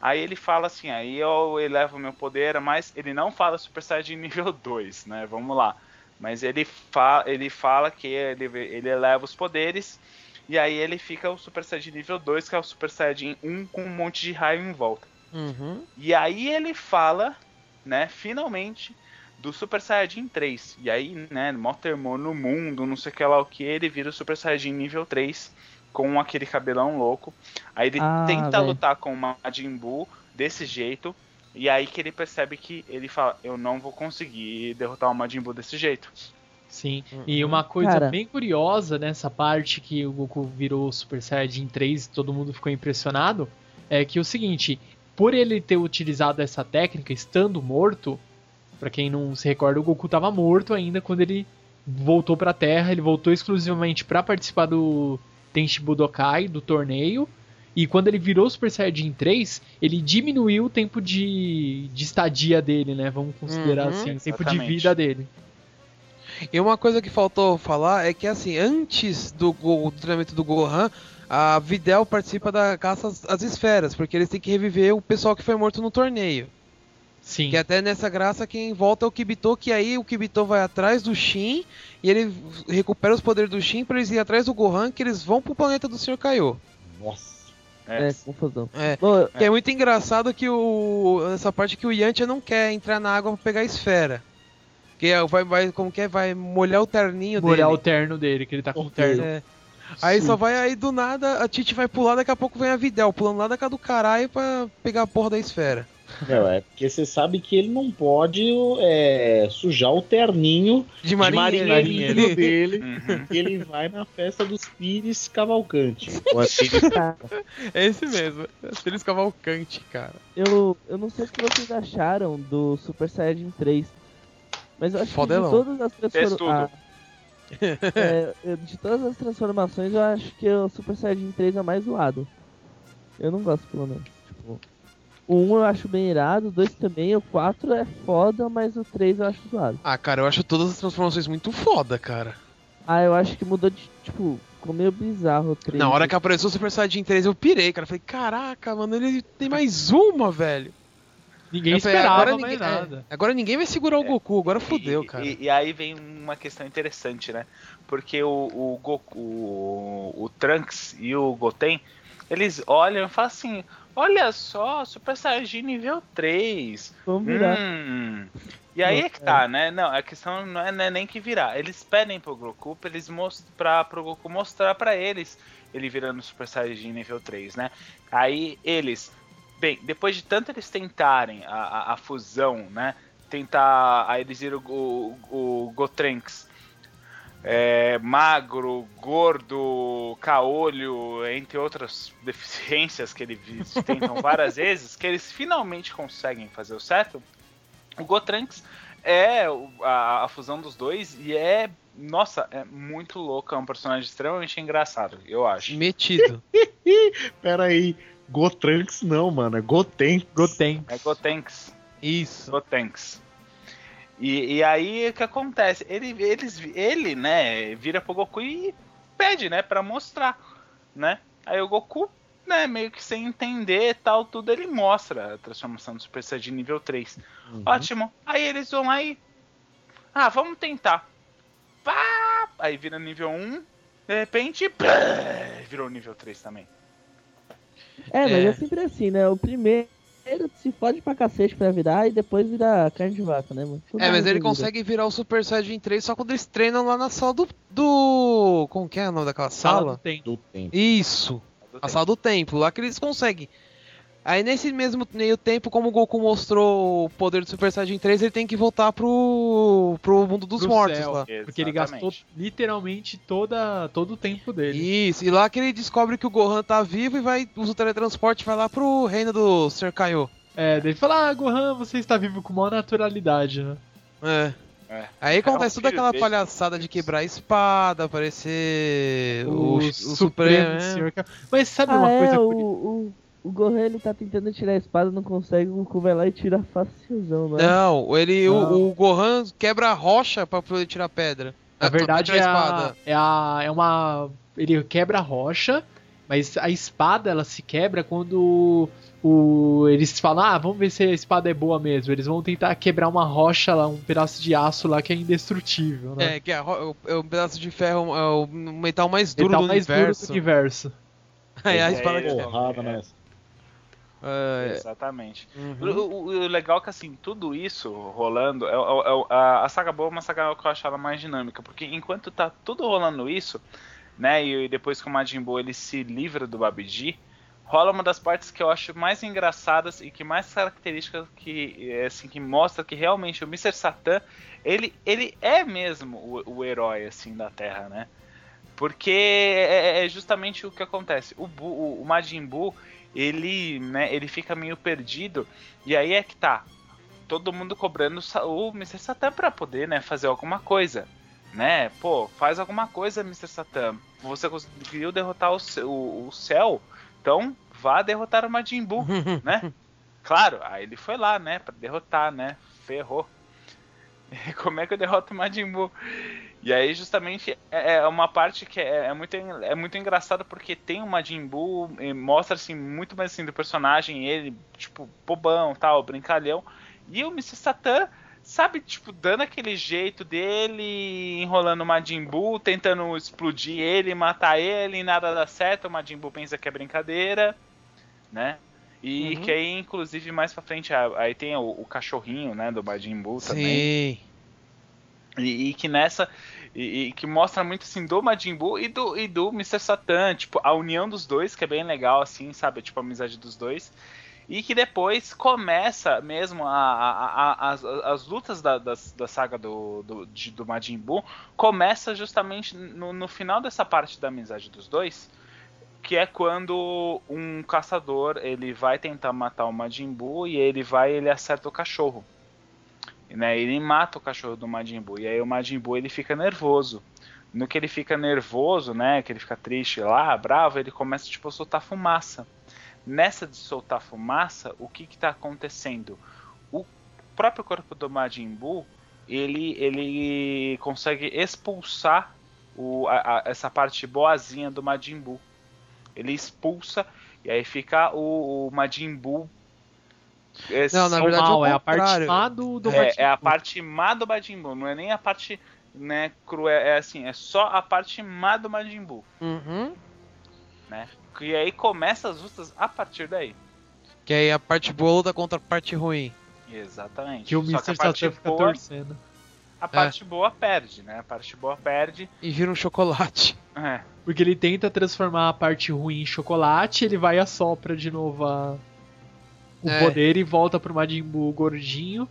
Aí ele fala assim, aí eu elevo meu poder, mas ele não fala Super Saiyajin nível 2, né? Vamos lá. Mas ele, fa ele fala que ele, ele eleva os poderes, e aí ele fica o Super Saiyajin nível 2, que é o Super Saiyajin 1 com um monte de raio em volta. Uhum. E aí ele fala, né, finalmente, do Super Saiyajin 3. E aí, né, mó termou no mundo, não sei o que lá o que, ele vira o Super Saiyajin nível 3 com aquele cabelão louco. Aí ele Ah, tenta velho. lutar com o Majin Buu desse jeito. E aí que ele percebe que ele fala, eu não vou conseguir derrotar o Majin Buu desse jeito. Sim. E uma coisa Cara. bem curiosa nessa parte que o Goku virou Super Saiyajin 3 e todo mundo ficou impressionado é que o seguinte, por ele ter utilizado essa técnica estando morto, pra quem não se recorda, o Goku tava morto ainda quando ele voltou pra Terra, ele voltou exclusivamente pra participar do Tenchi Budokai, do torneio, e quando ele virou Super Saiyajin 3, ele diminuiu o tempo de, de estadia dele, né? Vamos considerar Uhum, assim, o tempo de exatamente. vida dele. E uma coisa que faltou falar é que assim, antes do, do treinamento do Gohan, a Videl participa da caça às, às esferas, porque eles têm que reviver o pessoal que foi morto no torneio. Sim. Que até nessa graça quem volta é o Kibito, que aí o Kibito vai atrás do Shin e ele recupera os poderes do Shin pra eles ir atrás do Gohan, que eles vão pro planeta do Sr. Kaiô. Nossa. É, É, confusão. É. Bom, Que é muito engraçado que o. Nessa parte que o Yantia não quer entrar na água pra pegar a esfera. Que é, vai, vai, como que é? Vai molhar o terninho molhar o dele. terno dele, que ele tá com o terno. É. Aí só vai aí do nada, a Titi vai pular, daqui a pouco vem a Videl, pulando lá da casa do caralho pra pegar a porra da esfera. Não, é porque você sabe que ele não pode é, sujar o terninho De de marinheiro. dele, Uhum. que ele vai na festa dos Pires Cavalcante. É esse mesmo. Feliz Cavalcante, cara. eu, eu não sei o que vocês acharam do Super Saiyajin 3. Mas eu acho Fodelão. que de todas as transformações. tudo. é, eu- de todas as transformações, eu acho que o Super Saiyajin 3 é mais zoado. Eu não gosto, pelo menos. O 1 eu acho bem irado, o 2 também, o 4 é foda, mas o 3 eu acho zoado. Ah, cara, eu acho todas as transformações muito foda, cara. Ah, eu acho que mudou de. Tipo, ficou meio bizarro o 3. Na hora que apareceu o Super Saiyajin 3, eu pirei, cara. Falei, caraca, mano, ele tem mais uma, velho. Ninguém Eu falei, esperava agora mais ninguém- é, nada. agora ninguém vai segurar o Goku, agora fudeu, E- cara. E, e aí vem uma questão interessante, né? Porque o, o Goku, o, o Trunks e o Goten, eles olham e falam assim: Olha só, Super Saiyajin nível 3. Vamos virar. Hum. E aí é que tá, né? Não, a questão não é, não é nem que virar. Eles pedem pro Goku pra eles mostrar pro Goku mostrar pra eles ele virando Super Saiyajin nível 3, né? Aí eles, bem, depois de tanto eles tentarem a, a, a fusão, né? Tentar. Aí eles viram o, o, o Gotrenks é, magro, gordo, caolho, entre outras deficiências que eles tentam várias vezes, que eles finalmente conseguem fazer o certo. O Gotranks é a, a fusão dos dois e é, nossa, é muito louco, é um personagem extremamente engraçado, eu acho. Metido. Pera aí, Gotranks não, mano, é Goten. Goten. É Gotenks. Isso. Gotenks. E, e aí o que acontece? Ele, eles, ele, né, vira pro Goku e pede, né, pra mostrar, né? Aí o Goku, né, meio que sem entender tal, tudo, ele mostra a transformação do Super Saiyajin nível 3. Uhum. Ótimo. Aí eles vão lá e. Ah, vamos tentar. Pá! Aí vira nível 1. De repente. pá, Virou nível 3 também. É, mas É. é sempre assim, né? O primeiro se fode pra cacete pra virar e depois vira carne de vaca, né, mano? Todo É, mas mundo ele vira. consegue virar o Super Saiyajin 3 só quando eles treinam lá na sala do. do... Como que é o nome daquela Sala sala? do tempo. Do tempo. Isso. A sala do templo, lá que eles conseguem. Aí nesse mesmo meio tempo, como o Goku mostrou o poder do Super Saiyajin 3, ele tem que voltar pro, pro mundo dos Pro mortos céu. lá. Porque ele gastou Exatamente. literalmente toda, todo o tempo dele. Isso, e lá que ele descobre que o Gohan tá vivo e vai usa o teletransporte e vai lá pro reino do Sr. Kaiô. É, daí ele fala, ah, Gohan, você está vivo com maior naturalidade, né? É. É. Aí acontece É um toda aquela dele. palhaçada de quebrar a espada, aparecer o, o Supremo Supremo. é. Senhor. Ka- Mas sabe Ah, uma é, coisa o? O, Gohan ele tá tentando tirar a espada, não consegue, o Goku vai lá e tira facilzão, né? Não, ele, Ah. o, o Gohan quebra a rocha pra poder tirar a pedra. Na verdade, é, a é, a, é uma. Ele quebra a rocha, mas a espada ela se quebra quando o, eles falam: Ah, vamos ver se a espada é boa mesmo. Eles vão tentar quebrar uma rocha lá, um pedaço de aço lá que é indestrutível, né? É, que é, é um pedaço de ferro, é o metal mais duro Metal do mais universo. duro do universo. Aí a É, espada é, quebra. Porrada nessa. É... Exatamente. Uhum. O, o, o, legal é que, assim, tudo isso rolando, é, é, é, a, a saga boa é uma saga que eu acho ela mais dinâmica, porque enquanto tá tudo rolando isso, né, e depois que o Majin Buu ele se livra do Babidi, rola uma das partes que eu acho mais engraçadas e que mais características que assim que mostra que realmente o Mr. Satan ele, ele é mesmo o, o herói assim da Terra, né? Porque é, é, é justamente o que acontece. O, Bu, o, o Majin Buu, ele, né, ele fica meio perdido e aí é que tá todo mundo cobrando o Mr. Satan para poder, né, fazer alguma coisa, né? Pô, faz alguma coisa, Mr. Satan. Você conseguiu derrotar o, o, o céu, então vá derrotar o Majin Buu, né? Claro, aí ele foi lá, né, para derrotar, né? Ferrou. Como é que eu derroto o Majin Buu? E aí, justamente, é, é uma parte que é, é, muito, é muito engraçado porque tem o Majin Buu, mostra assim, muito mais assim do personagem, ele, tipo, bobão, tal, brincalhão. E o Mr. Satan, sabe, tipo, dando aquele jeito dele, enrolando o Majin Buu, tentando explodir ele, matar ele, e nada dá certo. O Majin Buu pensa que é brincadeira, né? E uhum. que aí, inclusive, mais pra frente, aí tem o, o cachorrinho, né, do Majin Buu também. Sim. E, e, que nessa. E, e, que mostra muito assim do Majin Buu e do, e do Mr. Satan, tipo, a união dos dois, que é bem legal, assim, sabe? Tipo, a amizade dos dois. E que depois começa mesmo a, a, a, as, as lutas da, das, da saga do, do, de, do Majin Buu. Começa justamente no, no final dessa parte da amizade dos dois. Que é quando um caçador ele vai tentar matar o Majin Buu e ele vai ele acerta o cachorro né? Ele mata o cachorro do Majin Buu e aí o Majin Buu ele fica nervoso. No que ele fica nervoso, né, que ele fica triste lá, bravo, ele começa tipo a soltar fumaça. Nessa de soltar fumaça, o que está acontecendo? O próprio corpo do Majin Buu, ele ele consegue expulsar o, a, a, essa parte boazinha do Majin Buu. Ele expulsa e aí fica o, o Majin Buu não, na verdade mal, é, a parte má do, do é, é, a parte má do Majin Buu, não é nem a parte né, cruel, é assim, é só a parte má do Majin Buu. Uhum. Né? E aí começa as lutas a partir daí. Que aí a parte boa luta contra a parte ruim. Exatamente. Que o Mr. Satan fica boa, torcendo. A parte é. boa perde, né? A parte boa perde. E vira um chocolate. É. Porque ele tenta transformar a parte ruim em chocolate, ele vai e assopra de novo a, o é. poder e volta pro Majin Buu gordinho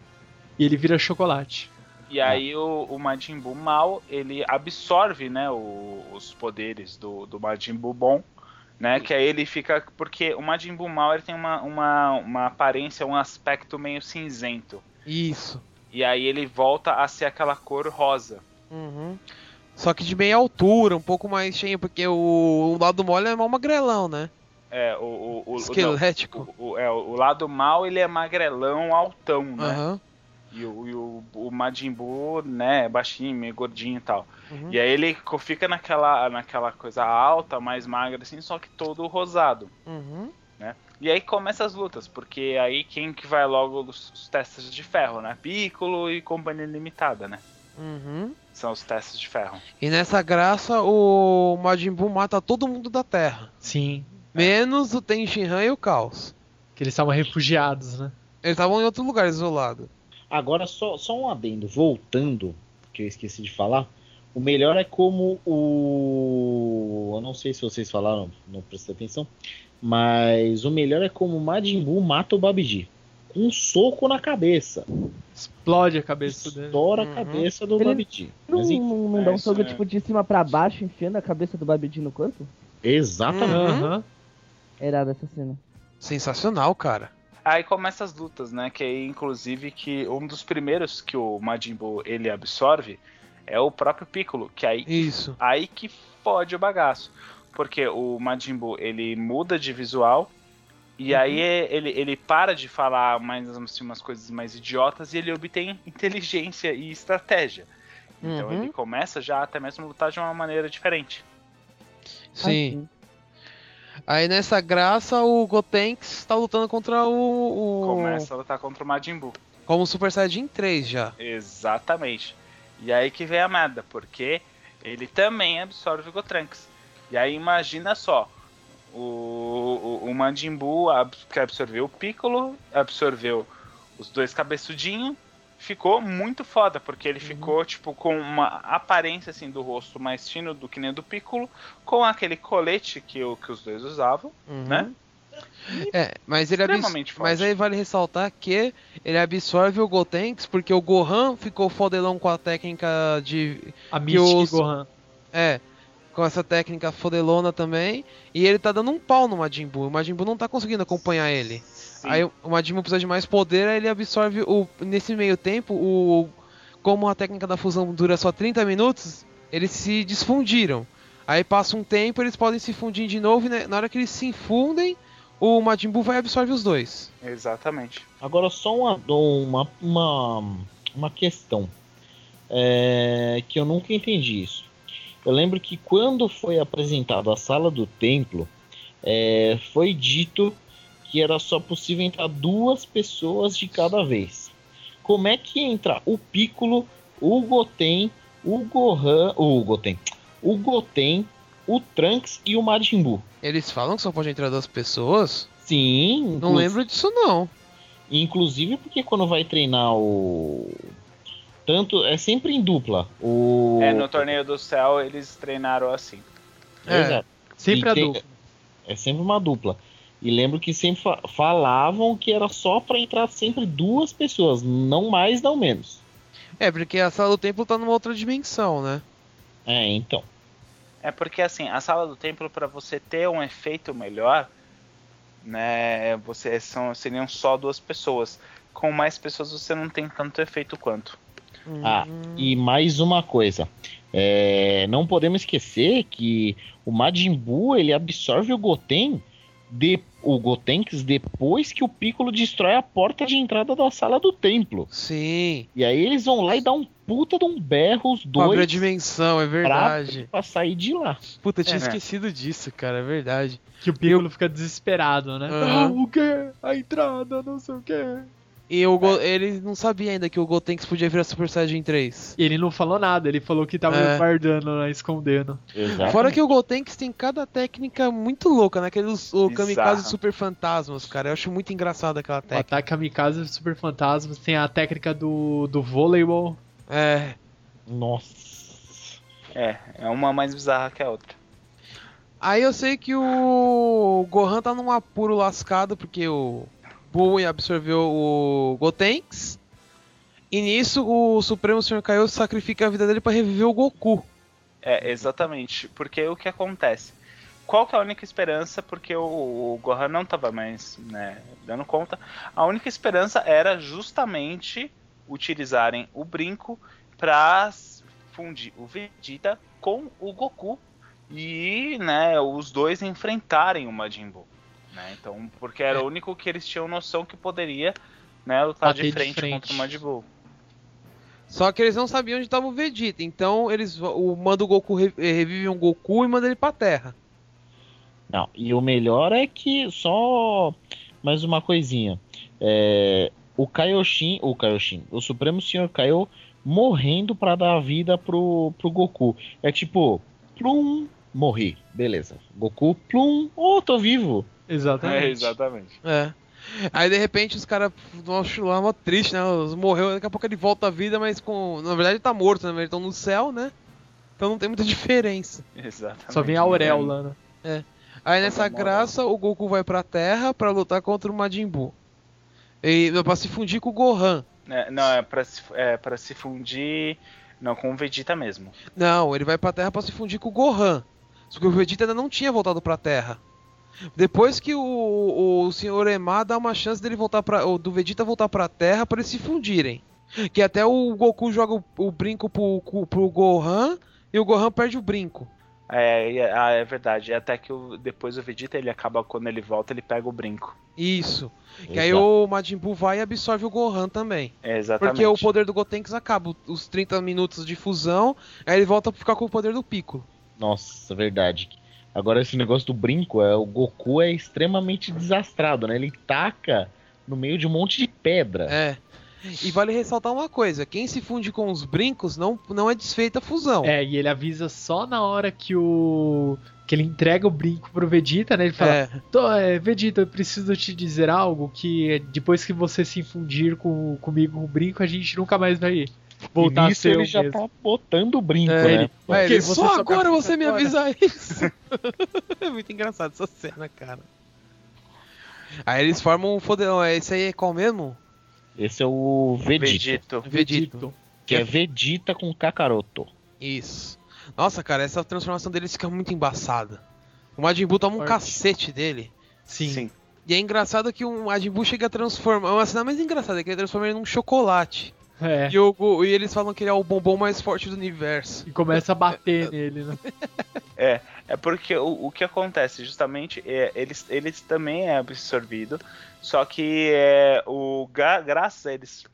e ele vira chocolate. E aí o, o Majin Buu mal, ele absorve, né, o, os poderes do, do Majin Buu bom, né, que aí ele fica... Porque o Majin Buu mal, ele tem uma, uma, uma aparência, um aspecto meio cinzento. Isso. E aí ele volta a ser aquela cor rosa. Uhum. Só que de meia altura, um pouco mais cheio, porque o, o lado mole é mal magrelão, né? É, o, o, Esquelético. O, o, é, o lado mal ele é magrelão, altão, né? Uhum. E, o, e o, o Majin Buu, né, é baixinho, meio gordinho e tal. Uhum. E aí ele fica naquela, naquela coisa alta, mais magra, assim, só que todo rosado. Uhum. Né? E aí começa as lutas, porque aí quem que vai logo os, os testes de ferro, né? Piccolo e Companhia Limitada, né? Uhum. São os testes de ferro. E nessa graça, o Majin Buu mata todo mundo da Terra. Sim. Menos o Tenshinhan e o Caos. Que eles estavam refugiados, né? Eles estavam em outro lugar, isolado. Agora, só, só um adendo. Voltando, que eu esqueci de falar. O melhor é como o. Eu não sei se vocês falaram, não prestei atenção. Mas o melhor é como o Majin Buu mata o Babidi. Um soco na cabeça. Explode a cabeça dele. Estoura uhum. a cabeça do Ele Babidi. Não, Mas, não, não dá um soco é... tipo de cima para baixo, enfiando a cabeça do Babidi no canto? Exatamente. Uhum. Era dessa cena. Sensacional, cara. Aí começa as lutas, né? Que aí, inclusive, que um dos primeiros que o Majin Buu ele absorve é o próprio Piccolo, que aí Isso. aí que fode o bagaço, porque o Majin Buu ele muda de visual e uhum. aí ele, ele para de falar mais assim, umas coisas mais idiotas e ele obtém inteligência e estratégia. Então uhum. ele começa já até mesmo a lutar de uma maneira diferente. Sim. Aí nessa graça o Gotenks está lutando contra o, o, Começa a lutar contra o Majin Buu. Como Super Saiyajin 3 já. Exatamente. E aí que vem a merda, porque ele também absorve o Gotranks. E aí imagina só, o, o, o Majin Buu ab- que absorveu o Piccolo, absorveu os dois cabeçudinhos, ficou muito foda, porque ele ficou, tipo, com uma aparência, assim, do rosto mais fino do que nem do Piccolo, com aquele colete que, o, que os dois usavam, Uhum. né? É, mas ele. Mas aí vale ressaltar que ele absorve o Gotenks porque o Gohan ficou fodelão com a técnica de. A Que Mystic os- Gohan. É, com essa técnica fodelona também. E ele tá dando um pau no Majin Buu. O Majin Buu não tá conseguindo acompanhar ele. Sim. Aí o Majin Buu precisa de mais poder, aí ele absorve o. Nesse meio tempo, o. Como a técnica da fusão dura só 30 minutos, eles se desfundiram. Aí passa um tempo, eles podem se fundir de novo, e né, na hora que eles se infundem, o Majin Buu vai e absorve os dois. Exatamente. Agora só uma, uma, uma, uma questão é, que eu nunca entendi isso. Eu lembro que quando foi apresentado a sala do templo, é, foi dito que era só possível entrar duas pessoas de cada vez. Como é que entra o Piccolo, o Goten, o Gohan, o Goten, o Goten, o Trunks e o Majin Buu? Eles falam que só pode entrar duas pessoas? Sim, Não lembro disso não. Inclusive porque quando vai treinar o. Tanto. É sempre em dupla. O... É, no Torneio do Céu eles treinaram assim. É. Exato. Sempre E a tem- dupla. É sempre uma dupla. E lembro que sempre fa- falavam que era só pra entrar sempre duas pessoas, não mais, não menos. É, porque a sala do templo tá numa outra dimensão, né? É, então. É porque assim, a sala do templo para você ter um efeito melhor, né, você são seriam só duas pessoas. Com mais pessoas você não tem tanto efeito quanto. Ah, Hum. E mais uma coisa. É, não podemos esquecer que o Majin Buu ele absorve o Goten de, o Gotenks depois que o Piccolo destrói a porta de entrada da sala do templo. Sim. E aí eles vão lá e dá um puta de um berro os Abre a dois dimensão, é pra, verdade. pra sair de lá. Puta, eu tinha É, né? esquecido disso, cara, é verdade. Que o Piccolo fica desesperado, né? Aham. Ah, o quê? A entrada, não sei o quê. E o Go- ele não sabia ainda que o Gotenks podia virar Super Saiyajin 3. E ele não falou nada, ele falou que tava É. guardando, né, escondendo. Exato. Fora que o Gotenks tem cada técnica muito louca, né? Aqueles o. Kamikaze Super Fantasmas, cara. Eu acho muito engraçado aquela O técnica. ataque kamikaze super fantasmas, tem a técnica do, do voleibol. É. Nossa. É, é uma mais bizarra que a outra. Aí eu sei que o Gohan tá num apuro lascado porque o Buu absorveu o Gotenks. E nisso o Supremo Senhor Kaiô sacrifica a vida dele pra reviver o Goku. É, exatamente. Porque o que acontece? Qual que é a única esperança? Porque o, o Gohan não tava mais né, dando conta. A única esperança era justamente utilizarem o brinco pra s- fundir o Vegeta com o Goku e né, os dois enfrentarem o Majin Buu. Né? Então, porque era É. o único que eles tinham noção que poderia né, lutar de de frente, frente. contra o Buu. Só que eles não sabiam onde tava o Vegeta. Então eles o manda o Goku eh, revive um Goku e manda ele pra Terra. Não, e o melhor é que só mais uma coisinha. É, o Kaioshin, o Kaioshin, o Supremo Senhor Kaiô morrendo pra dar vida pro, pro Goku. É tipo, plum, morri, beleza. Goku, plum, oh, tô vivo. Exatamente. É, exatamente. É. Aí de repente os caras vão lá mó triste, né? Morreu, daqui a pouco ele volta à vida, mas com. Na verdade ele tá morto, né? Eles estão no céu, né? Então não tem muita diferença. Exatamente. Só vem a auréola, né? Aí nessa graça, o Goku vai pra Terra pra lutar contra o Majin Buu. E pra se fundir com o Gohan. É, não, é pra, se, é pra se fundir. Não, com o Vegeta mesmo. Não, ele vai pra Terra pra se fundir com o Gohan. Só que o Vegeta ainda não tinha voltado pra Terra. Depois que o, o Sr. Ema dá uma chance dele voltar para do Vegeta voltar pra Terra pra eles se fundirem. Que até o Goku joga o, o brinco pro, pro, Gohan e o Gohan perde o brinco. É, e- ah, é verdade. Até que o- depois o Vegeta, ele acaba, quando ele volta, ele pega o brinco. Isso. Que aí Exato. o Majin Buu vai e absorve o Gohan também. É, exatamente. Porque o poder do Gotenks acaba, os 30 minutos de fusão, aí ele volta pra ficar com o poder do Piccolo. Nossa, verdade. Agora esse negócio do brinco, é o Goku é extremamente desastrado, né? Ele taca no meio de um monte de pedra. É. E vale ressaltar uma coisa: quem se funde com os brincos não, não é desfeita a fusão. É, e ele avisa só na hora que o. Que ele entrega o brinco pro Vegeta, né? Ele fala: É. "Tô, é, Vegeta, eu preciso te dizer algo que depois que você se infundir com, comigo com o brinco, a gente nunca mais vai voltar e a ser ele o já mesmo. tá botando o brinco, É, né? ele- Porque ele, só só agora você me agora." avisa isso. é muito engraçado essa cena, cara. Aí eles formam um foderão. É, Esse aí é qual mesmo? Esse é o Vegeta, Vegito. Vegito. que é Vegeta com Kakaroto. Isso. Nossa, cara, essa transformação deles fica muito embaçada. O Majin Buu toma um Forte. cacete dele. Sim. E é engraçado que o Majin Buu chega a transformar. Uma cena mais engraçada é que ele transforma ele num chocolate. É. E, o e eles falam que ele é o bombom mais forte do universo. E começa a bater nele, né? É porque o, o que acontece, justamente, é, eles, eles também é absorvido, só que é, o, gra- graças a eles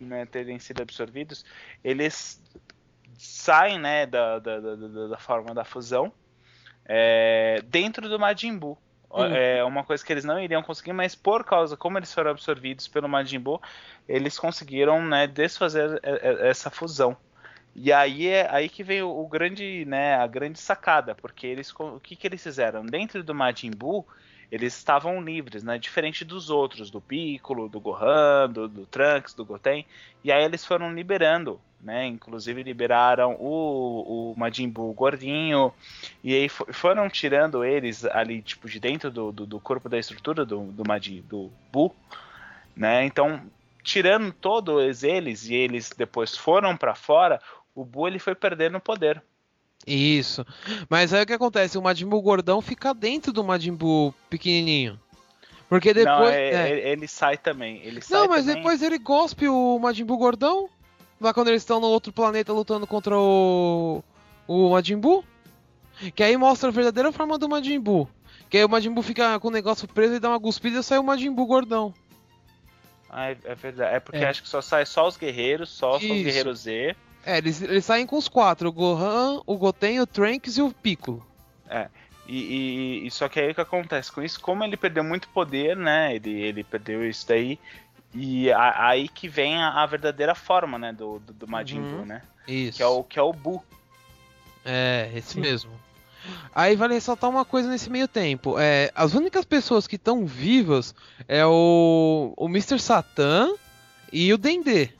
né, terem sido absorvidos, eles saem né, da, da, da, da- da forma da fusão é, dentro do Majin Buu. Hum. É uma coisa que eles não iriam conseguir, mas por causa, como eles foram absorvidos pelo Majin Buu, eles conseguiram né, desfazer essa fusão. E aí é aí que vem o, o grande, né, a grande sacada, porque eles o que que eles fizeram? Dentro do Majin Buu, eles estavam livres, né, diferente dos outros, do Piccolo, do Gohan, do, do Trunks, do Goten, e aí eles foram liberando, né, inclusive liberaram o, o Majin Buu gordinho, e aí fo- foram tirando eles ali, tipo, de dentro do, do, do corpo da estrutura do, do Majin, do Buu, né, então tirando todos eles e eles depois foram pra fora, o Buu ele foi perdendo poder. Isso. Mas aí o que acontece? O Majin Buu gordão fica dentro do Majin Buu pequenininho. Porque depois. não, é- é. Ele, ele sai também. Ele sai Não, mas também. depois ele gospe o Majin Buu gordão. Lá quando eles estão no outro planeta lutando contra o. O Majin Buu. Que aí mostra a verdadeira forma do Majin Buu. Que aí o Majin Buu fica com o negócio preso e dá uma cuspida e sai o Majin Buu gordão. Ah, é, é verdade. É porque É. acho que só sai só os guerreiros, só, só os guerreiros Z. É, eles, eles saem com os quatro: o Gohan, o Goten, o Trunks e o Piccolo. E, e- e só que aí o que acontece com isso? Como ele perdeu muito poder, né? Ele, ele perdeu isso daí. E a- aí que vem a, a verdadeira forma, né? Do, do, do Majin Uhum. Buu, né? Isso. Que é o, que é o Buu. É, esse Sim. mesmo. Aí vale ressaltar uma coisa nesse meio tempo. É, as únicas pessoas que estão vivas é o, o Mr. Satan e o Dendê.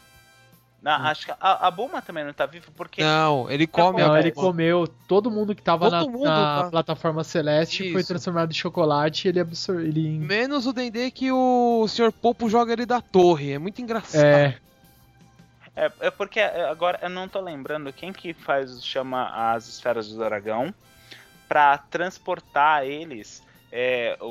Na- acho que a, a Bulma também não tá viva porque. Não, ele come Não, a ele comeu todo mundo que tava Todo na, mundo, na tá? plataforma celeste foi Isso. transformado em chocolate e ele absorveu. Ele... Menos o Dendê que o Sr. Popo joga ele da torre. É muito engraçado. É, É, é porque é, agora eu não tô lembrando quem que faz chama as esferas do dragão pra transportar eles, é, o,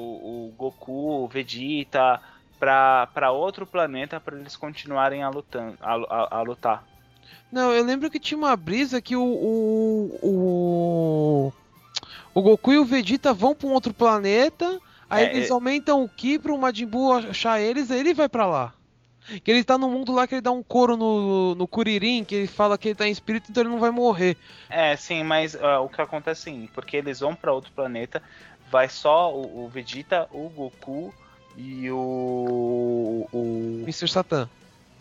o Goku, o Vegeta, pra, pra outro planeta pra eles continuarem a, lutan, a, a- a lutar. Não, eu lembro que tinha uma brisa que o. O, o, o Goku e o Vegeta vão pra um outro planeta. Aí É, eles é- aumentam o Ki pro Majin Buu achar eles, aí ele vai pra lá. Que ele tá no mundo lá que ele dá um couro no, no Kuririn, que ele fala que ele tá em espírito, então ele não vai morrer. É, sim, mas ah, o que acontece é assim, porque eles vão pra outro planeta, vai só o, o Vegeta, o Goku e o, o Mr. Satan.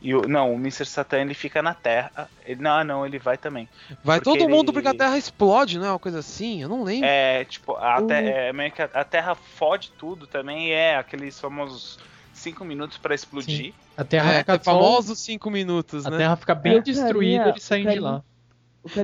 e o não, o Mr. Satan ele fica na Terra. Ele não, não, ele vai também. Vai todo mundo ele- porque a Terra explode, não é uma coisa assim? Eu não lembro. É, tipo, a, O- te- é meio que a, a Terra fode tudo também, é aqueles famosos 5 minutos pra explodir. a Terra É, fica é famosos 5 minutos, A né? Terra fica bem Eu destruída queria- e eles saem de lá.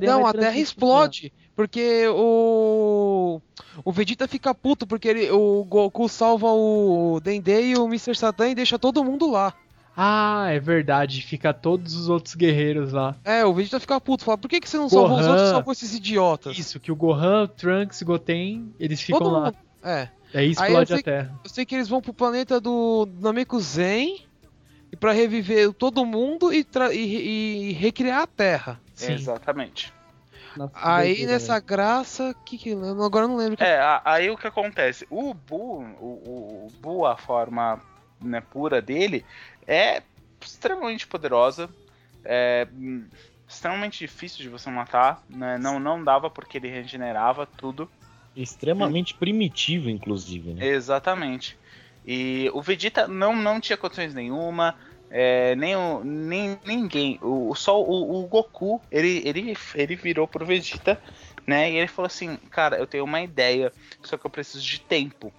Não, a Terra explode. Porque o. O Vegeta fica puto porque ele, o Goku salva o Dendê e o Mr. Satan e deixa todo mundo lá. Ah, é verdade. Fica todos os outros guerreiros lá. É, o Vegeta fica puto, fala, por que, que você não salvou os Gohan. outros e salvou esses idiotas? Isso, que o Gohan, o Trunks Goten, eles ficam Todo lá. mundo. É. Aí eu explode sei a Terra. Eu sei que eles vão pro planeta do Namekusei e para reviver todo mundo e, e- e recriar a Terra. Sim. Exatamente. Aí nessa velho. graça, que que eu agora não lembro. que- É, aí o que acontece? O Buu, o, o, o Buu, a forma né, pura dele, é extremamente poderosa, é hum, extremamente difícil de você matar, né? Não, não dava porque ele regenerava tudo. Extremamente primitivo, inclusive, né? Exatamente. E o Vegeta não, não tinha condições nenhuma. É, nem, o, nem ninguém, o, só o, o, Goku, ele, ele, ele virou pro Vegeta, né? E ele falou assim, cara, eu tenho uma ideia, só que eu preciso de tempo.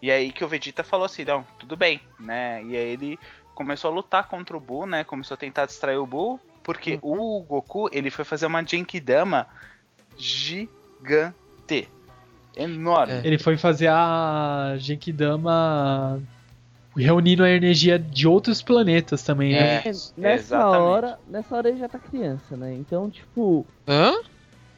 E aí que o Vegeta falou assim, não, tudo bem, né? E aí ele começou a lutar contra o Buu, né? Começou a tentar distrair o Buu, porque uhum. o Goku, ele foi fazer uma Genkidama gigante. Enorme. É. Ele foi fazer a Genkidama reunindo a energia de outros planetas também, né? É, nessa exatamente. hora, nessa hora ele já tá criança, né? Então, tipo. Hã?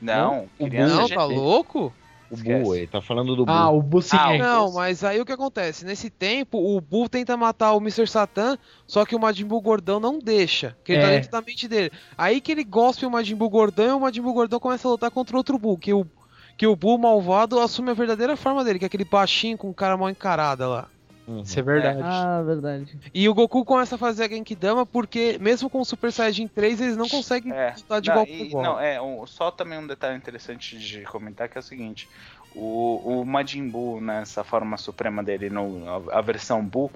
Não, não criança. Não, tá louco? O Buu, ele tá falando do Buu. Ah, o Buu sim. Ah, não, mas aí o que acontece? Nesse tempo, o Buu tenta matar o Mr. Satan, só que o Majin Buu gordão não deixa. Que ele tá é. tá dentro da mente dele. Aí que ele gospe o Majin Buu gordão e o Majin Buu gordão começa a lutar contra outro Buu, que o que o Buu malvado assume a verdadeira forma dele, que é aquele baixinho com cara mal encarada lá. Uhum. Isso é verdade. Ah, verdade. E o Goku começa a fazer a Genkidama porque, mesmo com o Super Saiyajin 3, eles não conseguem é, lutar de igual para igual. Não, é, um, só também um detalhe interessante de comentar que é o seguinte: o, o Majin Buu, nessa né, forma suprema dele, no, a, a versão Buu,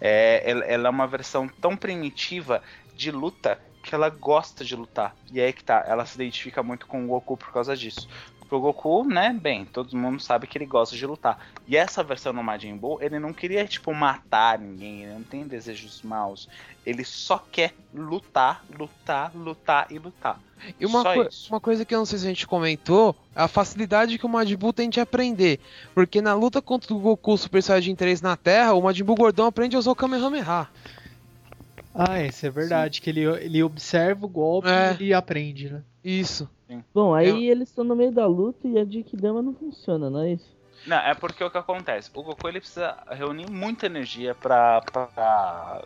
é, ela, ela é uma versão tão primitiva de luta que ela gosta de lutar. E é aí que tá, ela se identifica muito com o Goku por causa disso. Porque o Goku, né, bem, todo mundo sabe que ele gosta de lutar. E essa versão no Majin Buu, ele não queria, tipo, matar ninguém, ele não tem desejos maus. Ele só quer lutar, lutar, lutar e lutar. E uma, co uma coisa que eu não sei se a gente comentou, é a facilidade que o Majin Buu tem de aprender. Porque na luta contra o Goku Super Saiyajin 3 na Terra, o Majin Buu gordão aprende a usar o Kamehameha. Ah, isso é verdade, Sim. que ele, ele observa o golpe é. e aprende, né? Isso. Sim. Bom, aí eu... eles estão no meio da luta e a Dama não funciona, não é isso? Não, é porque o que acontece? O Goku ele precisa reunir muita energia pra, pra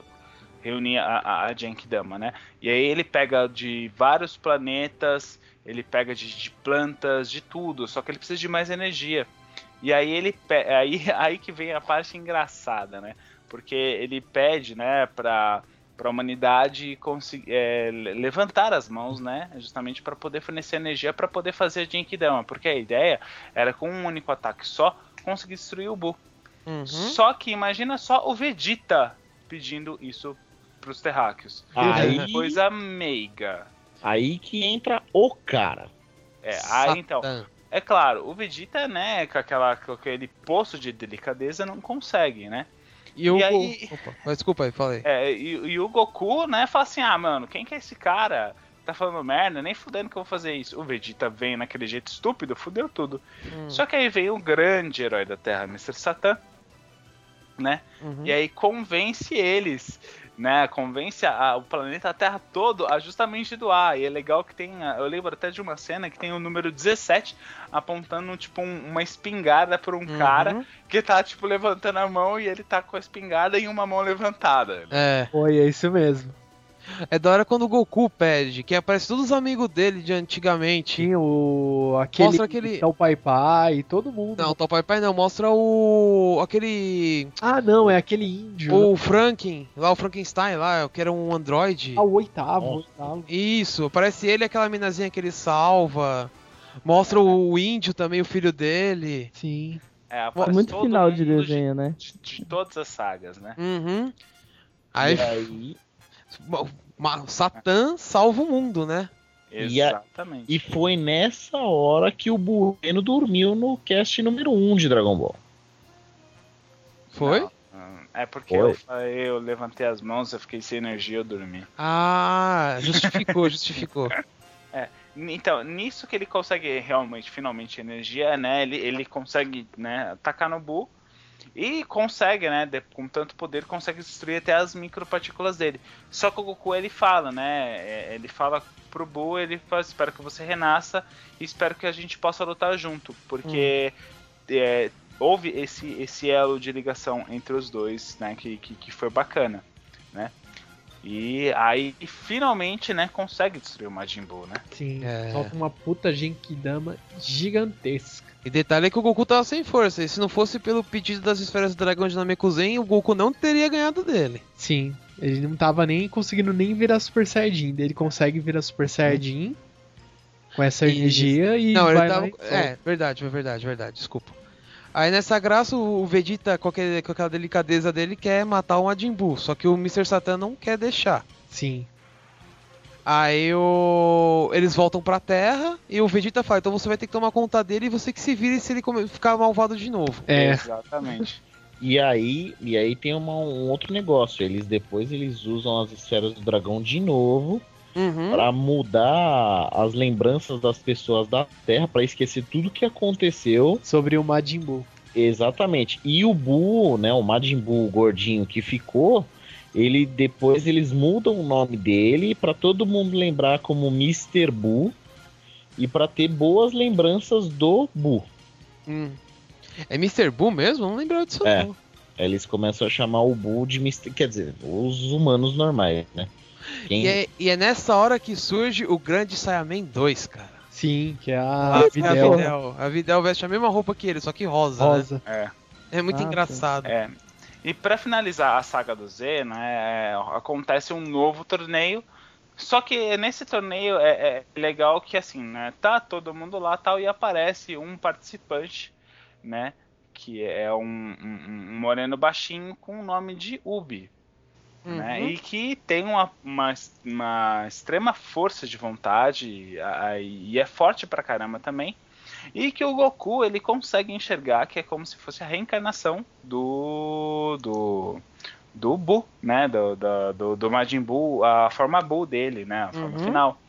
reunir a, a, a Genkidama, né? E aí ele pega de vários planetas, ele pega de, de, plantas, de tudo, só que ele precisa de mais energia. E aí ele aí, aí que vem a parte engraçada, né? Porque ele pede, né, pra para a humanidade conseguir é, levantar as mãos, né? Justamente para poder fornecer energia para poder fazer a Genkidama, porque a ideia era com um único ataque só conseguir destruir o Buu. Uhum. Só que imagina só o Vegeta pedindo isso para os terráqueos. Aí coisa meiga. Aí que entra o cara. É, aí então. É claro, o Vegeta, né, com, aquela, com aquele poço de delicadeza não consegue, né? E, o aí, Opa, desculpa aí, falei. É, e, e, o Goku, né, fala assim: ah, mano, quem que é esse cara? Tá falando merda, nem fudendo que eu vou fazer isso. O Vegeta vem naquele jeito estúpido, fudeu tudo. Hum. Só que aí vem o grande herói da Terra, Mr. Satan, né? Uhum. E aí convence eles né, convence a, o planeta Terra todo a justamente doar. E é legal que tem, eu lembro até de uma cena que tem o número 17 apontando tipo um, uma espingarda para um uhum. cara que tá tipo levantando a mão e ele tá com a espingarda em uma mão levantada. É. Foi, é isso mesmo. É da hora quando o Goku pede, que aparece todos os amigos dele de antigamente. Sim, o. Aquele. Mostra aquele. o Pai Pai, todo mundo. Não, o Pai Pai não, mostra o. aquele. Ah, não, é aquele índio. O né? Franken, lá o Frankenstein, lá, que era um androide. Ah, o oitavo, o oitavo. Isso, aparece ele aquela minazinha que ele salva. Mostra o índio também, o filho dele. Sim. É, muito final de desenho, de, né? De, de, todas as sagas, né? Uhum. Aí, e aí Satã salva o mundo, né? Exatamente. E, a, e foi nessa hora que o Bueno dormiu no cast número 1 um de Dragon Ball. Foi? Não, é porque eu, eu, levantei as mãos, eu fiquei sem energia, eu dormi. Ah, justificou, justificou. É, então, nisso que ele consegue realmente, finalmente, energia, né? Ele, ele consegue, né, atacar no Buu e consegue, né, com tanto poder, consegue destruir até as micropartículas dele. Só que o Goku, ele fala, né, é, ele fala pro Buu, ele fala, espero que você renasça e espero que a gente possa lutar junto, porque hum. é, houve esse, esse elo de ligação entre os dois, né, que, que, que foi bacana, né. E aí, finalmente, né, consegue destruir o Majin Buu, né? Sim, é. solta uma puta Genkidama gigantesca. E detalhe é que o Goku tava sem força, e se não fosse pelo pedido das esferas do dragão de Namekuzen, o Goku não teria ganhado dele. Sim, ele não tava nem conseguindo nem virar Super Saiyajin, ele consegue virar Super Saiyajin com essa energia e Não, ele tava... É, verdade, verdade, verdade, desculpa. Aí nessa graça o Vegeta, com, aquele, com aquela delicadeza dele, quer matar o Majin Buu, só que o Mr. Satan não quer deixar. Sim. Aí o... eles voltam pra Terra e o Vegeta fala, então você vai ter que tomar conta dele e você que se vire se ele ficar malvado de novo. É. Exatamente. E aí, e aí tem uma, um outro negócio. Eles depois eles usam as esferas do dragão de novo Uhum. Pra mudar as lembranças das pessoas da Terra, pra esquecer tudo que aconteceu. Sobre o Majin Buu. Exatamente. E o Buu, né, o Majin Buu gordinho que ficou, ele depois eles mudam o nome dele pra todo mundo lembrar como Mr. Buu e pra ter boas lembranças do Buu. Hum. É Mr. Buu mesmo? Não lembrava disso É. não. Eles começam a chamar o Buu de Mr. Quer dizer, os humanos normais, né? Quem- E é, e é nessa hora que surge o grande Saiyaman 2, cara. Sim, que é a A Videl Videl. A Videl veste a mesma roupa que ele, só que rosa, né? rosa. É. É muito Ah, engraçado. É. E pra finalizar a saga do Z, né, é, acontece um novo torneio. Só que nesse torneio é, é legal que assim, né, tá todo mundo lá tal e aparece um participante, né, que é um, um- um moreno baixinho com o nome de Ubi, né, Uhum. e que tem uma, uma, uma extrema força de vontade a- e é forte pra caramba também. E que o Goku ele consegue enxergar que é como se fosse a reencarnação do. do. do Buu, né? Do, do, do, do Majin Buu, a forma Buu dele, né? A forma Uhum. final.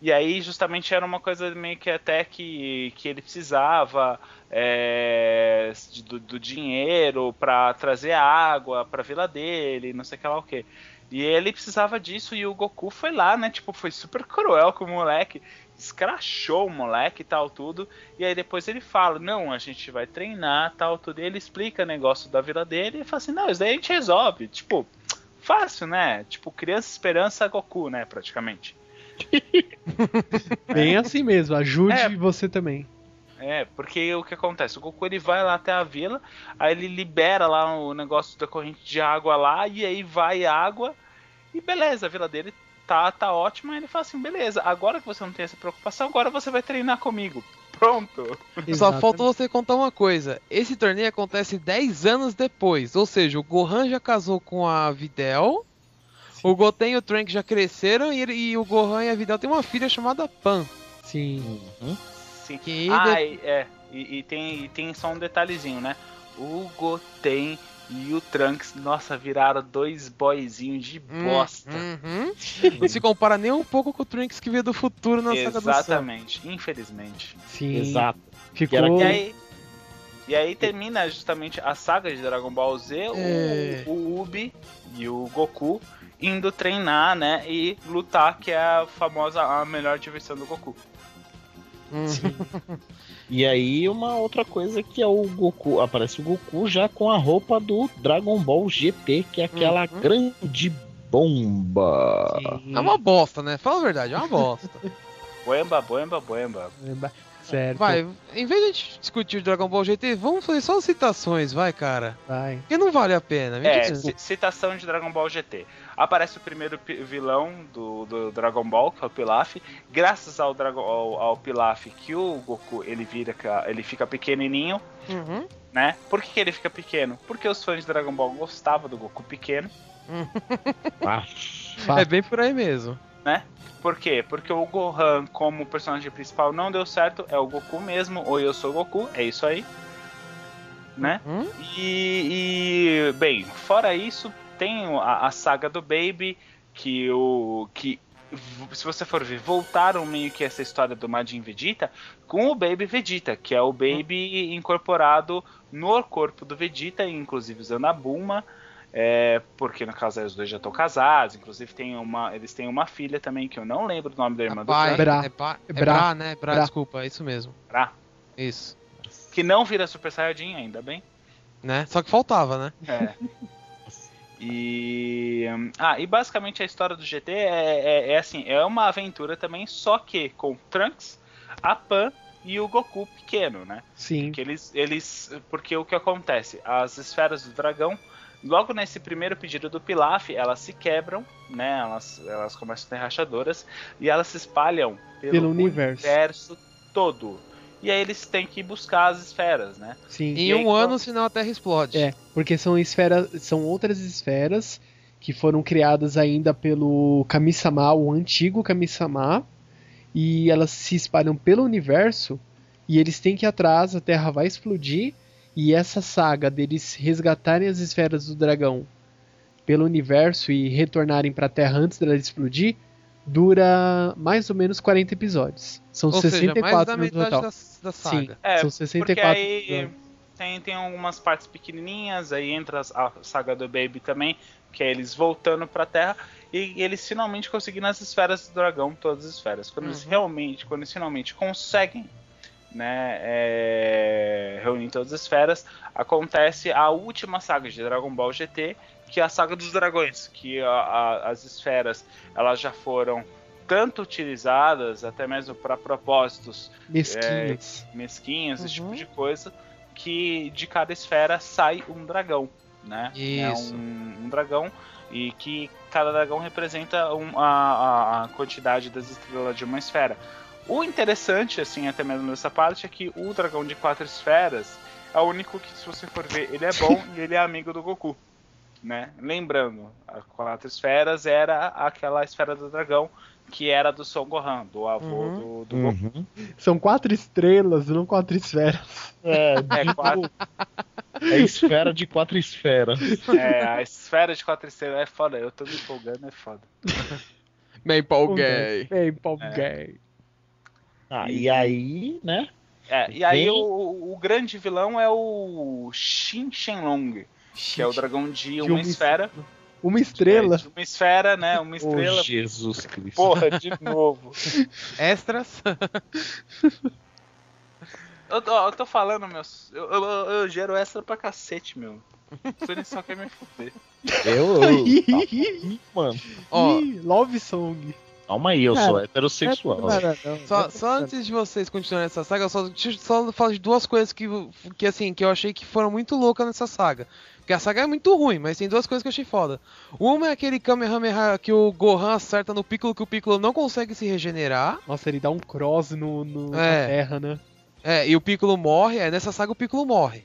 E aí, justamente, era uma coisa meio que até que, que ele precisava é, do, do dinheiro pra trazer água pra vila dele, não sei que lá o que. E ele precisava disso e o Goku foi lá, né? Tipo, foi super cruel com o moleque. Escrachou o moleque e tal, tudo. E aí depois ele fala, não, a gente vai treinar, tal, tudo. E ele explica o negócio da vila dele e fala assim, não, isso daí a gente resolve. Tipo, fácil, né? Tipo, criança esperança Goku, né, praticamente. Bem assim mesmo, ajude É. você também. É, porque o que acontece? O Goku ele vai lá até a vila, aí ele libera lá o negócio da corrente de água lá, e aí vai água, e beleza, a vila dele tá, tá ótima, e ele fala assim, beleza, agora que você não tem essa preocupação, agora você vai treinar comigo. Pronto. Só Exatamente. falta você contar uma coisa. Esse torneio acontece 10 anos depois. Ou seja, o Gohan já casou com a Videl. O Goten e o Trunks já cresceram. E, ele- e o Gohan e a Videl têm uma filha chamada Pan. Sim. Uhum. Sim. Que ah, de- e, é, e, e tem, e tem só um detalhezinho, né? O Goten e o Trunks, nossa, viraram dois boyzinhos de Hum, bosta. uhum. Não se compara nem um pouco com o Trunks que veio do futuro na saga do. Exatamente, infelizmente. Sim. Exato. Ficou. era E aí, e aí termina justamente a saga de Dragon Ball Z, o- É. o, Ubi e o Goku indo treinar, né, e lutar, que é a famosa, a melhor diversão do Goku. Hum. E aí uma outra coisa que é o Goku, aparece o Goku já com a roupa do Dragon Ball GT, que é aquela Uhum. grande bomba. Sim. É uma bosta, né? Fala a verdade, é uma bosta. Boemba, boemba, boemba. Certo. Vai, em vez de a gente discutir o Dragon Ball GT, vamos fazer só citações, vai, cara. Vai. Porque não vale a pena. me É, citação de Dragon Ball GT. Aparece o primeiro vilão do, do Dragon Ball, que é o Pilaf. Graças ao, Dragon, ao, ao Pilaf que o Goku ele vira, ele fica pequenininho, Uhum. né? Por que, que ele fica pequeno? Porque os fãs de Dragon Ball gostavam do Goku pequeno, Ah, Fato. É bem por aí mesmo. né? Por quê? Porque o Gohan, como personagem principal, não deu certo. É o Goku mesmo, ou eu sou Goku, é isso aí. Né? Hum? E, e, bem, fora isso, tem a, a saga do Baby, que o. que se você for ver, voltaram meio que essa história do Majin Vegeta com o Baby Vegeta, que é o Baby incorporado no corpo do Vegeta, inclusive usando a Bulma. É, porque no caso aí os dois já estão casados, inclusive tem uma, eles têm uma filha também, que eu não lembro o nome da irmã É do pai, Bra. é, pa- é Bra. Bra, né? Bra, Bra. desculpa, é isso mesmo. Bra, Isso. que não vira Super Saiyajin, ainda bem. Né? Só que faltava, né? É. E. Ah, e basicamente a história do GT é, é, é assim, é uma aventura também, só que com Trunks, a Pan e o Goku pequeno, né? Sim. Porque eles, eles. Porque o que acontece? As esferas do dragão, logo nesse primeiro pedido do Pilaf, elas se quebram, né? Elas, elas começam a ter rachadoras e elas se espalham pelo, Pelo universo. universo todo. E aí eles têm que buscar as esferas, né? Sim. Em E aí, um ano, senão a Terra explode. É, porque são esferas, são outras esferas que foram criadas ainda pelo Kami-sama, o antigo Kami-sama, e elas se espalham pelo universo e eles têm que ir atrás, a Terra vai explodir e essa saga deles resgatarem as esferas do dragão pelo universo e retornarem para a Terra antes dela explodir dura mais ou menos 40 episódios. São Ou seja, 64 mais da metade total. da, da Sim, saga. É, são Porque 64 aí episódios. tem, tem algumas partes pequenininhas, aí entra a saga do Baby também, que é eles voltando pra Terra e eles finalmente conseguindo as esferas do dragão, todas as esferas. Quando eles Uhum. realmente, quando eles finalmente conseguem, né, é, reunir todas as esferas, acontece a última saga de Dragon Ball GT, que é a saga dos dragões, que a- a- as esferas elas já foram tanto utilizadas até mesmo para propósitos Mesquinhos. mesquinhos, esse Uhum. tipo de coisa, que de cada esfera sai um dragão, né? Isso. É um, um dragão e que cada dragão representa um- a, a- a quantidade das estrelas de uma esfera. O interessante, assim, até mesmo nessa parte, é que o dragão de quatro esferas é o único que, se você for ver, ele é bom e ele é amigo do Goku. Né? Lembrando, a quatro esferas era aquela esfera do dragão que era do Son Gohan, do avô Uhum. do, do Goku. Uhum. São quatro estrelas, não quatro esferas. É, É, quatro, é esfera de quatro esferas. É, a esfera de quatro estrelas é foda. Eu tô me empolgando, é foda. Me empolguei. Bem, empolguei. Ah, e aí, né? É, e aí Bem- o, o grande vilão é o Shin Shenlong, que é o dragão de uma, uma esfera. Uma estrela. É, de uma esfera, né? Uma estrela. Oh, Jesus Cristo. Porra, de novo. Extras. Eu, tô- eu tô falando, meus. Eu, eu, eu- gero extra pra cacete, meu. Você nem só quer me fuder. Eu, eu tá, mano, Ó, Ih, Love Song. calma aí, eu Cara, sou é heterossexual. não. Só, Não é só antes de vocês continuarem essa saga, só, só falar de duas coisas que, que, assim, que eu achei que foram muito loucas nessa saga. Porque a saga é muito ruim, mas tem duas coisas que eu achei foda. Uma é aquele Kamehameha que o Gohan acerta no Piccolo, que o Piccolo não consegue se regenerar. Nossa, ele dá um cross no, no- na É. terra, né? É, e o Piccolo morre, aí nessa saga o Piccolo morre.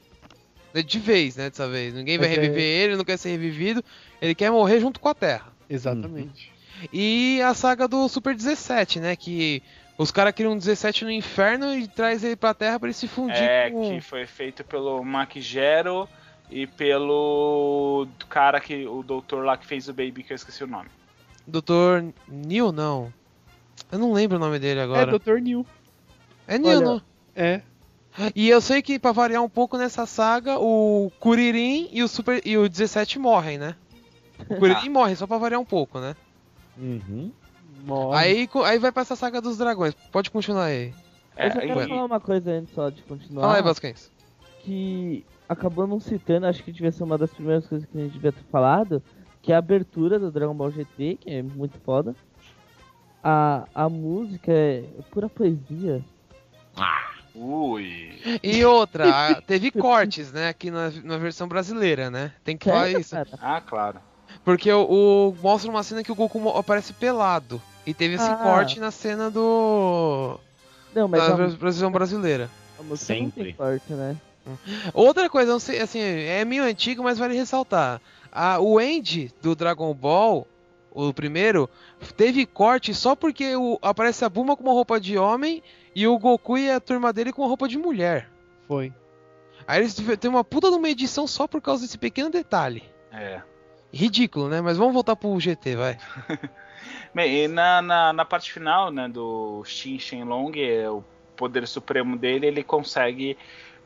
De vez, né, dessa vez. Ninguém vai é- reviver ele, não quer ser revivido. Ele quer morrer junto com a Terra. Exatamente. E a saga do Super 17, né, que os caras criam um 17 no inferno e traz ele pra Terra pra ele se fundir É, com... que foi feito pelo Mac Gero e pelo cara que. O doutor lá que fez o Baby, que eu esqueci o nome. Dr. Neil, não. Eu não lembro o nome dele É, agora. Dr. New. É, Neil, Olha, não. É. E eu sei que, pra variar um pouco nessa saga, o Kuririn e o, Super... e o 17 morrem, né? O Kuririn morre, só pra variar um pouco, né? Uhum. Morre. Aí, aí vai pra essa saga dos dragões. Pode continuar aí. É, Eu só quero e- falar uma coisa antes só de continuar. Fala aí, Vasquez. que acabou não citando, acho que devia ser uma das primeiras coisas que a gente devia ter falado, que é a abertura do Dragon Ball GT, que é muito foda. A, a música é pura poesia. Ui. E outra, teve cortes, né, aqui na, na versão brasileira, né? Tem que falar isso. cara? Ah, claro. Porque o, o- mostra uma cena que o Goku aparece pelado. E teve esse Ah. corte na cena do. Não, mas da a, versão brasileira. a música não Sempre. tem corte, né? Outra coisa, não sei, assim, é meio antigo, mas vale ressaltar. A, o End do Dragon Ball, o primeiro, teve corte só porque o, aparece a Buma com uma roupa de homem e o Goku e a turma dele com uma roupa de mulher. Foi. Aí eles tiveram- tem uma puta de uma edição só por causa desse pequeno detalhe. É. Ridículo, né? Mas vamos voltar pro GT, vai. Bem, e na, na, na parte final, né, do Shin Shenlong, é o poder supremo dele, ele consegue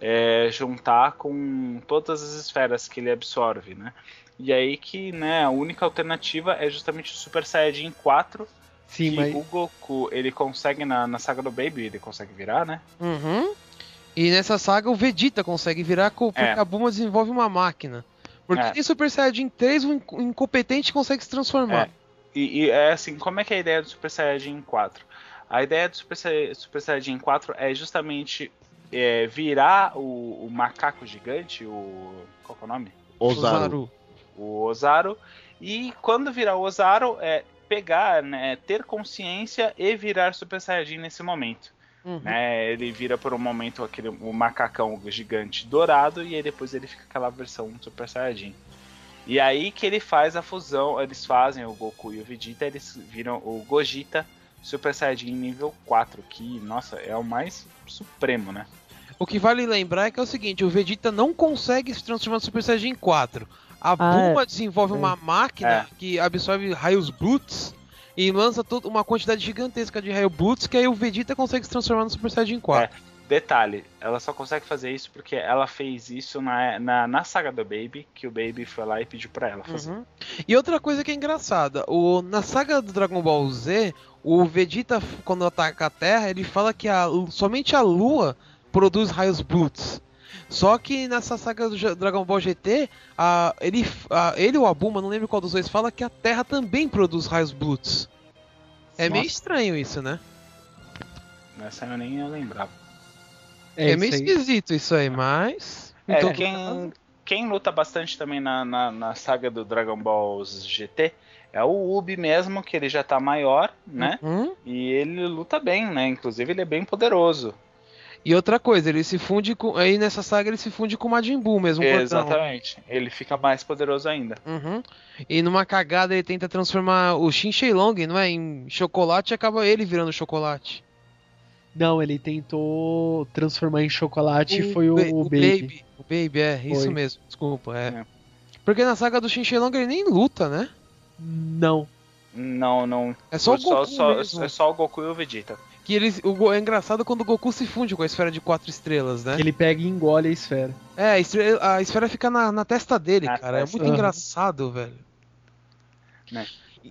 é, juntar com todas as esferas que ele absorve, né? E aí que, né, a única alternativa é justamente o Super Saiyajin 4, Sim, que mas. o Goku, ele consegue, na, na saga do Baby, ele consegue virar, né? Uhum. E nessa saga o Vegeta consegue virar porque É. a Buma desenvolve uma máquina. Porque É. em Super Saiyajin 3 o inc- o incompetente consegue se transformar. E, e é assim, como é que é a ideia do Super Saiyajin 4? A ideia do Super Saiyajin 4 é justamente é, virar o, o macaco gigante, o. Qual que é o nome? Ozaru. O Ozaru. E quando virar o Ozaru, é pegar, né, ter consciência e virar Super Saiyajin nesse momento. Uhum. Né? Ele vira por um momento aquele o macacão gigante dourado e aí depois ele fica aquela versão Super Saiyajin. E aí que ele faz a fusão, eles fazem o Goku e o Vegeta, eles viram o Gogeta Super Saiyajin nível 4, que, nossa, é o mais supremo, né? O que vale lembrar é que é o seguinte, o Vegeta não consegue se transformar no Super Saiyajin 4. A ah, Bulma é. desenvolve é. uma máquina é. que absorve raios Bluts e lança toda uma quantidade gigantesca de raios Bluts que aí o Vegeta consegue se transformar no Super Saiyajin 4. Detalhe, ela só consegue fazer isso porque ela fez isso na, na, na saga do Baby, que o Baby foi lá e pediu pra ela fazer. Uhum. E outra coisa que é engraçada, o, na saga do Dragon Ball Z, o Vegeta, quando ataca a Terra, ele fala que a, somente a Lua produz raios Bluts. Só que nessa saga do Dragon Ball GT, a, ele, a, ele ou a Bulma, não lembro qual dos dois, fala que a Terra também produz raios Bluts. É Nossa. meio estranho isso, né? Nessa eu nem ia lembrar. É, é meio esquisito isso aí, mas. É, então... quem, quem luta bastante também na, na, na, saga do Dragon Ball GT é o Ubi mesmo, que ele já tá maior, né? Uhum. E ele luta bem, né? Inclusive ele é bem poderoso. E outra coisa, ele se funde com. Aí nessa saga ele se funde com o Majin Buu mesmo. Exatamente. Portão. Ele fica mais poderoso ainda. Uhum. E numa cagada ele tenta transformar o Shin Long, não é? Em chocolate e acaba ele virando chocolate. Não, ele tentou transformar em chocolate e foi o, o, Baby. Baby. O Baby, é, foi. isso mesmo, desculpa, é. é. Porque na saga do Shinxelong ele nem luta, né? Não. Não, não. É só o Goku só, mesmo. É só o Goku e o Vegeta. Que eles, o, é engraçado quando o Goku se funde com a esfera de quatro estrelas, né? Que ele pega e engole a esfera. É, a esfera, a esfera fica na, na testa dele, na cara. É testa. É muito uhum. engraçado, velho. Né?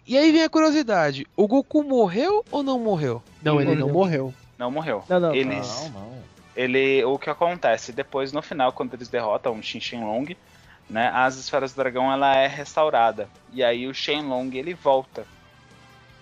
E aí vem a curiosidade: o Goku morreu ou não morreu? Não, ele não morreu. Não morreu. Não, não, eles, não, não. Ele, o que acontece depois no final quando eles derrotam o Shin Long, né? As esferas do dragão ela é restaurada e aí o Shenlong ele volta.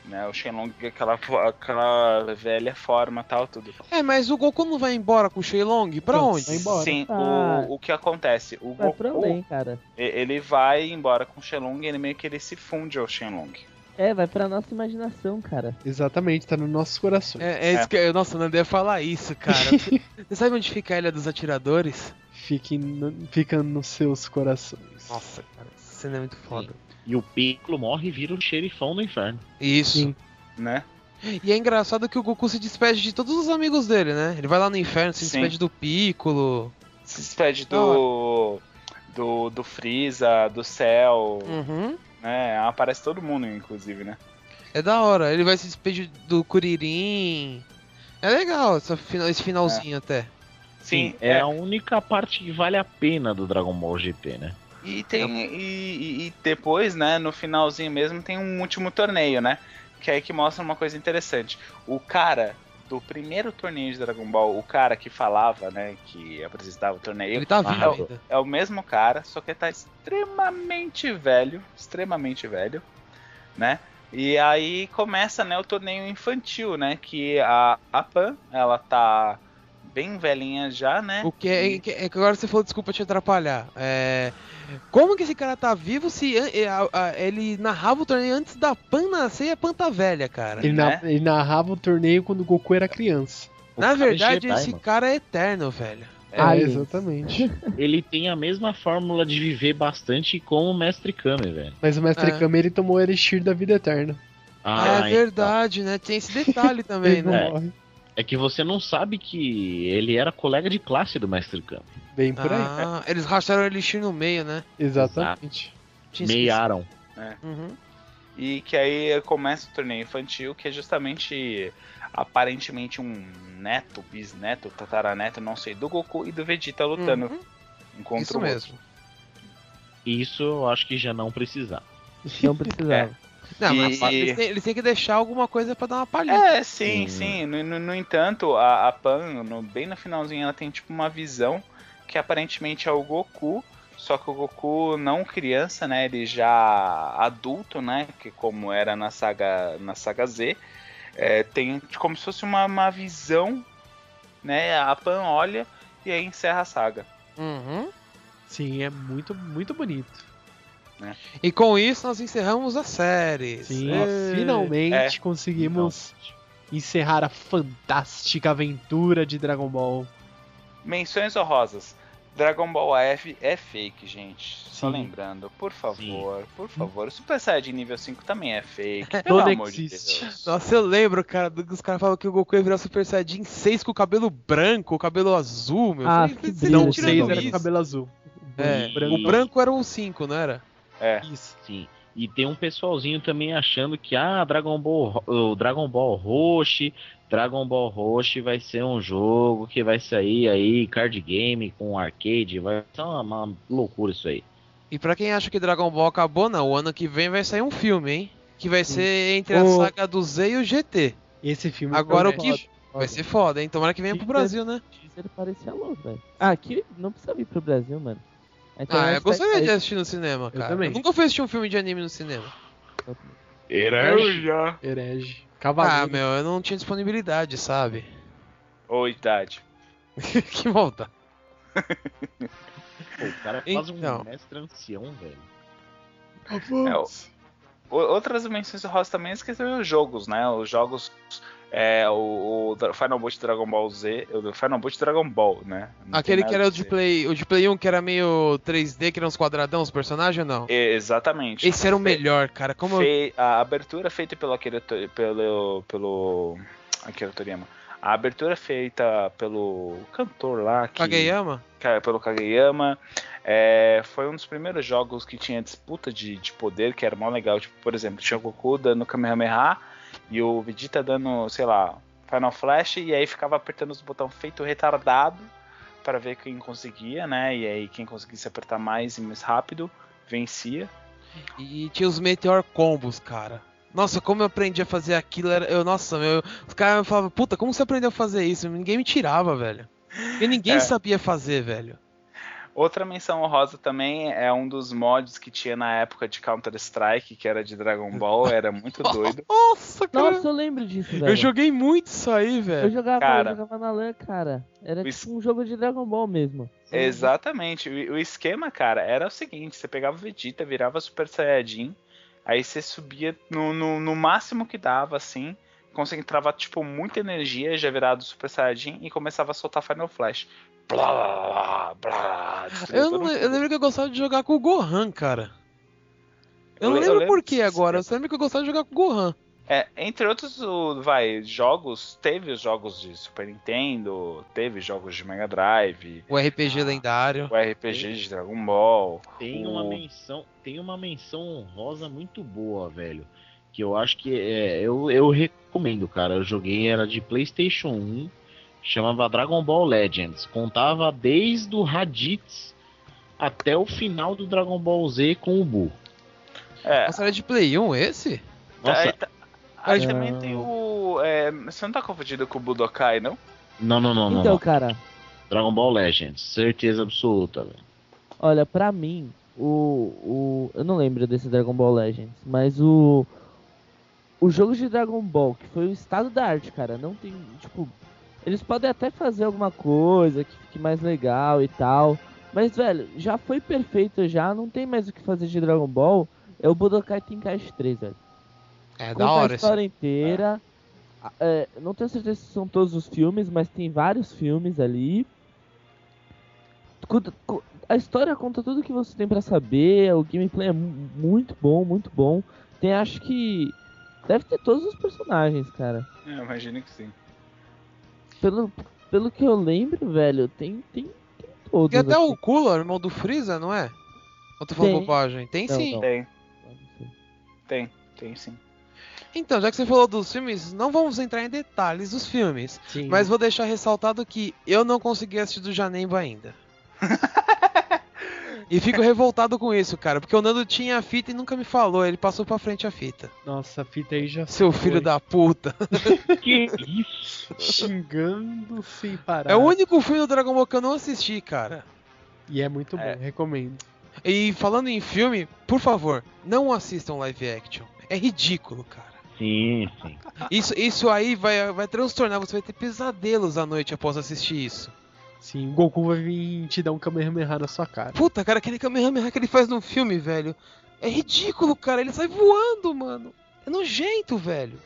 Né, o Shenlong, aquela, aquela velha forma tal, tudo. É, mas o Goku não vai embora com o Shenlong? Pra onde? Vai embora. Sim, ah, o, o que acontece? O vai Goku, bem, cara. ele vai embora com o Shenlong e ele meio que ele se funde ao Shenlong. É, vai pra nossa imaginação, cara. Exatamente, tá no nossos corações. É, é, isso que. Nossa, não ia falar isso, cara. Você sabe onde fica a Ilha dos Atiradores? Fique no, fica nos seus corações. Nossa, cara, essa cena é muito foda. E o Piccolo morre e vira o xerifão do inferno. Isso. Sim. Né? E é engraçado que o Goku se despede de todos os amigos dele, né? Ele vai lá no inferno, se Sim. despede do Piccolo. Se despede do. Do, do Freeza, do Cell. Uhum. É, aparece todo mundo, inclusive, né? É da hora. Ele vai se despedir do Kuririn. É legal esse finalzinho é. até. Sim, é, é, a única parte que vale a pena do Dragon Ball GT, né? E tem e, e, depois, né, no finalzinho mesmo tem um último torneio, né? Que é aí que mostra uma coisa interessante. O cara do primeiro torneio de Dragon Ball, o cara que falava, né, que apresentava o torneio, ele tá vivo é, o, é o mesmo cara, só que tá extremamente velho, extremamente velho, né? E aí começa, né, o torneio infantil, né, que a, a Pan, ela tá bem velhinha já, né? O que é, que, é que agora você falou, desculpa te atrapalhar. É, como que esse cara tá vivo se ele narrava o torneio antes da Pan nascer e a Pan tá velha, cara? Ele, né? ele narrava o torneio quando o Goku era criança. Na verdade, Jedi, esse mano. cara é eterno, velho. É, ah, exatamente. ele tem a mesma fórmula de viver bastante como o Mestre Kame, velho. Mas o Mestre é. Kame, ele tomou o Elixir da vida eterna. Ah, é verdade, então. né? Tem esse detalhe também, né? É que você não sabe que ele era colega de classe do Mestre Kami. Bem por aí. Ah, eles racharam o Elixir no meio, né? Exatamente. Meiaram. É. Uhum. E que aí começa o torneio infantil, que é justamente aparentemente um neto, bisneto, tataraneto, não sei, do Goku e do Vegeta lutando. Uhum. Um contra Isso mesmo. Isso eu acho que já não precisava. Não precisava. É. Não, e... mas eles têm, eles têm, que deixar alguma coisa para dar uma palhinha. É, sim, hum. sim. No, no, no, entanto, a, a Pan, no, bem no finalzinho, ela tem tipo uma visão que aparentemente é o Goku, só que o Goku não criança, né? Ele já adulto, né? Que como era na saga, na saga Z, é, tem como se fosse uma, uma visão, né? A Pan olha e aí encerra a saga. Uhum. Sim, é muito, muito bonito. Né? E com isso nós encerramos a série. Sim, é... finalmente é. conseguimos encerrar a fantástica aventura de Dragon Ball. Menções honrosas. Dragon Ball F é fake, gente. Só Sim. lembrando, por favor, por favor. O Super Saiyajin nível 5 também é fake. Pelo Todo amor existe. de Deus. Nossa, eu lembro, cara, os caras falavam que o Goku ia virar Super Saiyajin 6 com o cabelo branco, o cabelo azul, meu. Ah, Falei, que Não, esse seis tirando era bagulho. com cabelo azul. É, o branco era o 5, não era? É. Isso. Sim. E tem um pessoalzinho também achando que ah, Dragon Ball, o Dragon Ball Roche, Dragon Ball Roche vai ser um jogo que vai sair aí card game com arcade, vai ser uma, uma loucura isso aí. E pra quem acha que Dragon Ball acabou, não, o ano que vem vai sair um filme, hein? Que vai ser entre a O- saga do Z e o GT. Esse filme Agora o que vai ser foda, hein? Tomara que venha pro Brasil, né? O teaser parecia louco, velho. Ah, aqui não precisa vir pro Brasil, mano. A Ah, eu gostaria tá- de assistir no cinema, cara. também. nunca fui assistir um filme de anime no cinema. Eu já. Herege. Ah, Cavaleiro. meu, eu não tinha disponibilidade, sabe? Ô, idade. que volta. Pô, o cara faz Então. um mestre ancião, velho. É, o- outras menções honrosas também esqueceram os jogos, né? Os jogos. É, o, o Final Boot Dragon Ball Z. O Final Boot Dragon Ball, né? Não Aquele que era o de. Play, o de Play 1 que era meio 3D, que eram uns quadradão, os personagens ou não? Exatamente. Esse era o Fe- melhor, cara. Como. Fei- a abertura feita pelo Akira, pelo pelo Akira Toriyama. A abertura feita pelo cantor lá que Kageyama? Ka- pelo Kageyama. É, foi um dos primeiros jogos que tinha disputa de, de poder, que era mó legal. Tipo, por exemplo, tinha o Goku dando Kamehameha e o Vegeta dando, sei lá, Final Flash, e aí ficava apertando os botões feito retardado para ver quem conseguia, né? E aí quem conseguisse apertar mais e mais rápido vencia. E tinha os Meteor Combos, cara. Nossa, como eu aprendi a fazer aquilo, era... eu, nossa, meu, os caras falavam, puta, como você aprendeu a fazer isso? Ninguém me tirava, velho. E ninguém É. sabia fazer, velho. Outra menção honrosa também é um dos mods que tinha na época de Counter-Strike, que era de Dragon Ball, era muito doido. Nossa, cara. Nossa, eu lembro disso, velho. eu joguei muito isso aí, Eu velho. jogava, Cara. eu jogava na LAN, cara. Era tipo um jogo de Dragon Ball mesmo. Exatamente. O, o esquema, cara, era o seguinte: você pegava o Vegeta, virava Super Saiyajin, aí você subia no, no, no máximo que dava, assim, concentrava, tipo, muita energia, já virado Super Saiyajin, e começava a soltar Final Flash. Blá, blá, blá, Eu, não- eu lembro que eu gostava de jogar com o Gohan, cara. Eu, Eu não lembro lembro por que agora, eu só lembro que eu gostava de jogar com o Gohan. É, entre outros, o, vai, jogos, teve os jogos de Super Nintendo, teve jogos de Mega Drive, O RPG lendário. o RPG de Dragon Ball. Tem O- uma menção, tem uma menção honrosa muito boa, velho. Que eu acho que é, eu, eu recomendo, cara. Eu joguei, era de PlayStation 1, chamava Dragon Ball Legends. Contava desde o Raditz até o final do Dragon Ball Z com o Buu. É, Nossa, era de Play 1 esse? Nossa, aí, tá- aí Ah. também tem o. é, você não tá confundido com o Budokai, não? não, não, não, não, Então, não. cara, Dragon Ball Legends, certeza absoluta, velho. olha, pra mim, o, o. Eu não lembro desse Dragon Ball Legends, mas o. O jogo de Dragon Ball, que foi o estado da arte, cara, não tem. Tipo. Eles podem até fazer alguma coisa que fique mais legal e tal. Mas, velho, já foi perfeito já, não tem mais o que fazer de Dragon Ball. É o Budokai Tenkaichi 3, velho. É Conta da hora a esse. história inteira. A- é, não tenho certeza se são todos os filmes, mas tem vários filmes ali. A história conta tudo que você tem pra saber. O gameplay é mu- muito bom, muito bom. Tem, acho que. Deve ter todos os personagens, cara. É, imagino que sim. Pelo, pelo que eu lembro, velho, tem, tem, tem todos. Tem até assim. o Cooler, irmão do Freeza, não é? Ou tô falando Tem. bobagem? Tem Não, sim. não. Tem, tem, tem sim. Então, já que você falou dos filmes, não vamos entrar em detalhes dos filmes. Sim. Mas vou deixar ressaltado que eu não consegui assistir do Janemba ainda. e fico revoltado com isso, cara. Porque o Nando tinha a fita e nunca me falou. Ele passou pra frente a fita. Nossa, a fita aí já Seu filho foi. da puta. Que isso? xingando sem parar. É o único filme do Dragon Ball que eu não assisti, cara. E é muito bom, É. recomendo. E falando em filme, por favor, não assistam live action. É ridículo, cara. Sim, sim. Isso, isso aí vai, vai transtornar. Você vai ter pesadelos à noite após assistir isso. Sim, o Goku vai vir te dar um Kamehameha na sua cara. Puta, cara, aquele Kamehameha que ele faz no filme, velho. É ridículo, cara. Ele sai voando, mano. É nojento, velho.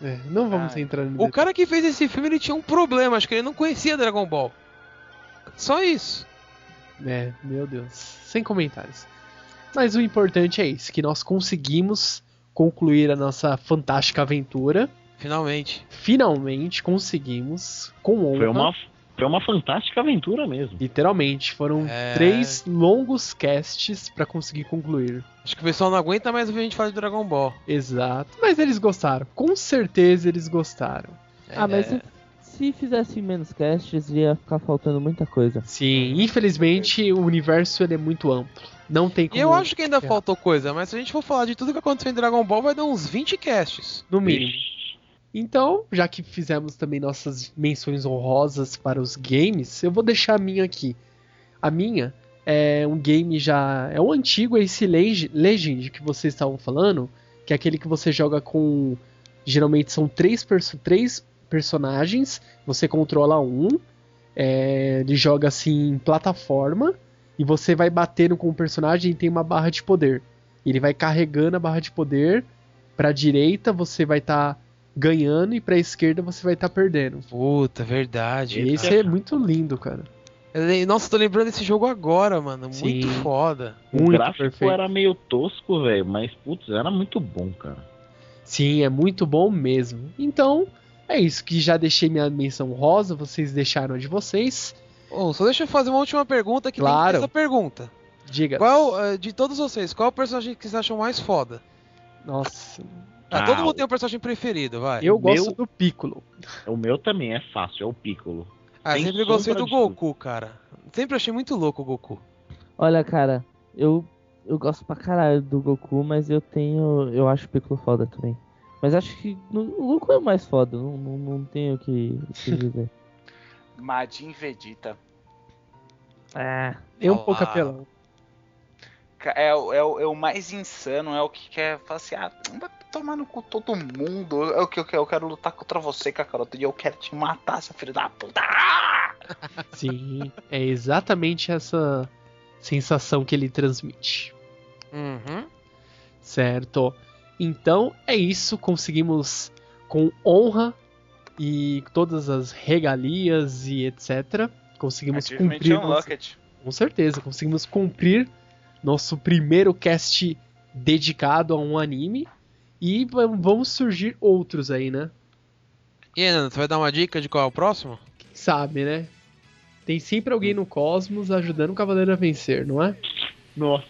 É, não vamos Ah, entrar no O cara que fez esse filme ele tinha um problema, acho que ele não conhecia Dragon Ball. Só isso. É, meu Deus. Sem comentários. Mas o importante é isso, que nós conseguimos concluir a nossa fantástica aventura. Finalmente. Finalmente conseguimos, com honra. Foi uma, foi uma fantástica aventura mesmo. Literalmente, foram É. três longos casts pra conseguir concluir. Acho que o pessoal não aguenta mais ouvir a gente falar de Dragon Ball. Exato. Mas eles gostaram. Com certeza eles gostaram. Ah, mas É. se, se fizessem menos casts, ia ficar faltando muita coisa. Sim, infelizmente o universo ele é muito amplo. Não tem E como. eu acho que ainda É. faltou coisa, mas se a gente for falar de tudo que aconteceu em Dragon Ball, vai dar uns 20 casts. No mínimo. Então, já que fizemos também nossas menções honrosas para os games, eu vou deixar a minha aqui. A minha é um game já. É um antigo Ace Leg- Legend que vocês estavam falando, que é aquele que você joga com. Geralmente são três, perso- três personagens, você controla um, é, ele joga assim em plataforma, e você vai batendo com o personagem e tem uma barra de poder. Ele vai carregando a barra de poder. Pra direita você vai estar ganhando e pra esquerda você vai estar perdendo. Puta, verdade. E esse é muito lindo, cara. Eu- Nossa, tô lembrando desse jogo agora, mano. Muito Sim. foda. O Muito gráfico perfeito. era meio tosco, velho, mas putz, era muito bom, cara. Sim, é muito bom mesmo. Então, é isso que já deixei minha menção rosa, vocês deixaram a de vocês. Ô, só deixa eu fazer uma última pergunta que tem Claro. ter essa pergunta. Diga. Qual, eh, de todos vocês, qual é o personagem que vocês acham mais foda? Nossa, Ah, Ah, todo mundo o- tem um personagem preferido, vai. eu gosto meu- do Piccolo. O meu também é fácil, é o Piccolo. ah, sem sempre gostei do Goku, cara. Sempre achei muito louco o Goku. Olha, cara, eu, eu gosto pra caralho do Goku, mas eu tenho. Eu acho o Piccolo foda também. Mas acho que no- o Goku é o mais foda, não, não, não tenho o que, que dizer. Majin Vegeta. ah, É um Olá. pouco apelão. É, o- é, o- é o mais insano, é o que quer falar assim, ah, vai tomar no cu todo mundo. É o que eu quero, eu quero lutar contra você, Kakaroto, e eu quero te matar, seu filho da puta. Sim, é exatamente essa sensação que ele transmite. Uhum. Certo. Então é isso, conseguimos com honra e todas as regalias e etc. Conseguimos cumprir. Unlocked. Com certeza, conseguimos cumprir nosso primeiro cast dedicado a um anime. E vão surgir outros aí, né? E aí, Nando, você vai dar uma dica de qual é o próximo? Quem sabe, né? Tem sempre alguém no cosmos ajudando o cavaleiro a vencer, não é? Nossa,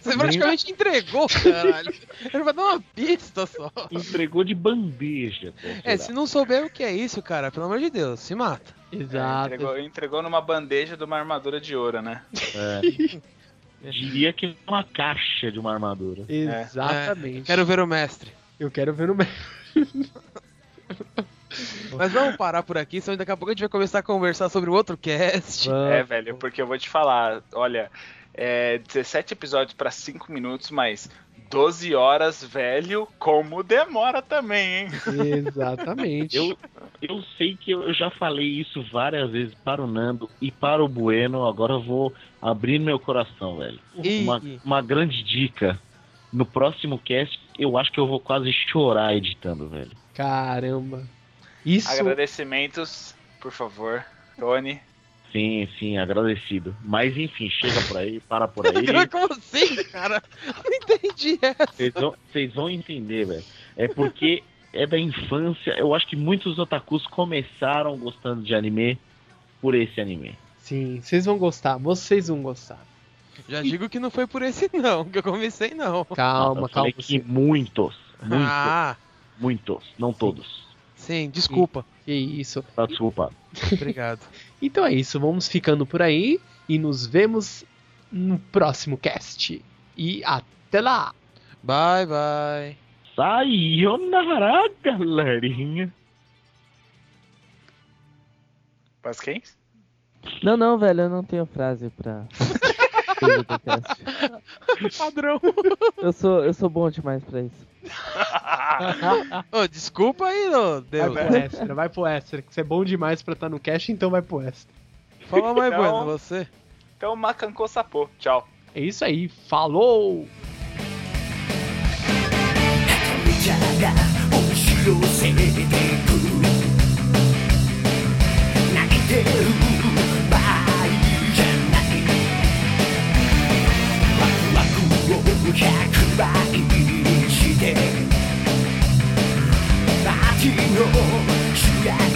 Você praticamente entregou, caralho. Ele vai dar uma pista só. entregou de bandeja. É, se não souber o que é isso, cara, pelo amor de Deus, se mata. É, Exato. entregou, entregou numa bandeja de uma armadura de ouro, né? É. Diria que é uma caixa de uma armadura. Exatamente. Quero ver o mestre. Eu quero ver o me- Mas vamos parar por aqui, senão daqui a pouco a gente vai começar a conversar sobre o outro cast. É, velho, porque eu vou te falar, olha, é 17 episódios pra 5 minutos, mas 12 horas, velho, como demora também, hein? Exatamente. Eu, eu sei que eu já falei isso várias vezes para o Nando e para o Bueno, agora eu vou abrir meu coração, velho. E- Uma, uma grande dica. No próximo cast, eu acho que eu vou quase chorar editando, velho. Caramba. Isso. Agradecimentos, por favor, Tony. Sim, sim, agradecido. Mas enfim, chega por aí, para por aí. Como assim, cara? Não entendi essa. Vocês vão, vocês vão entender, velho. É porque é da infância. Eu acho que muitos otakus começaram gostando de anime por esse anime. Sim, vocês vão gostar. Vocês vão gostar. Já digo que não foi por esse não, que eu comecei não. Calma, eu calma. falei que muitos, muitos, Ah, muitos, não todos. sim, desculpa. Que isso. Tá desculpado. Obrigado. Então é isso. Vamos ficando por aí e nos vemos no próximo cast. E até lá. Bye, bye. Sayonara, galerinha. Mas quem? Não, não, velho, eu não tenho frase pra. coisa do cast. Padrão. eu, sou, eu sou bom demais pra isso. Ô, desculpa aí, ô, Vai Deus. pro extra, vai pro extra. Que você é bom demais pra estar no cast, então vai pro extra. Fala mais Então- bueno, você. Então, Macancô Sapô. Tchau. É isso aí. Falou! 「おし 寄せてく泣いてる 100倍して街の主役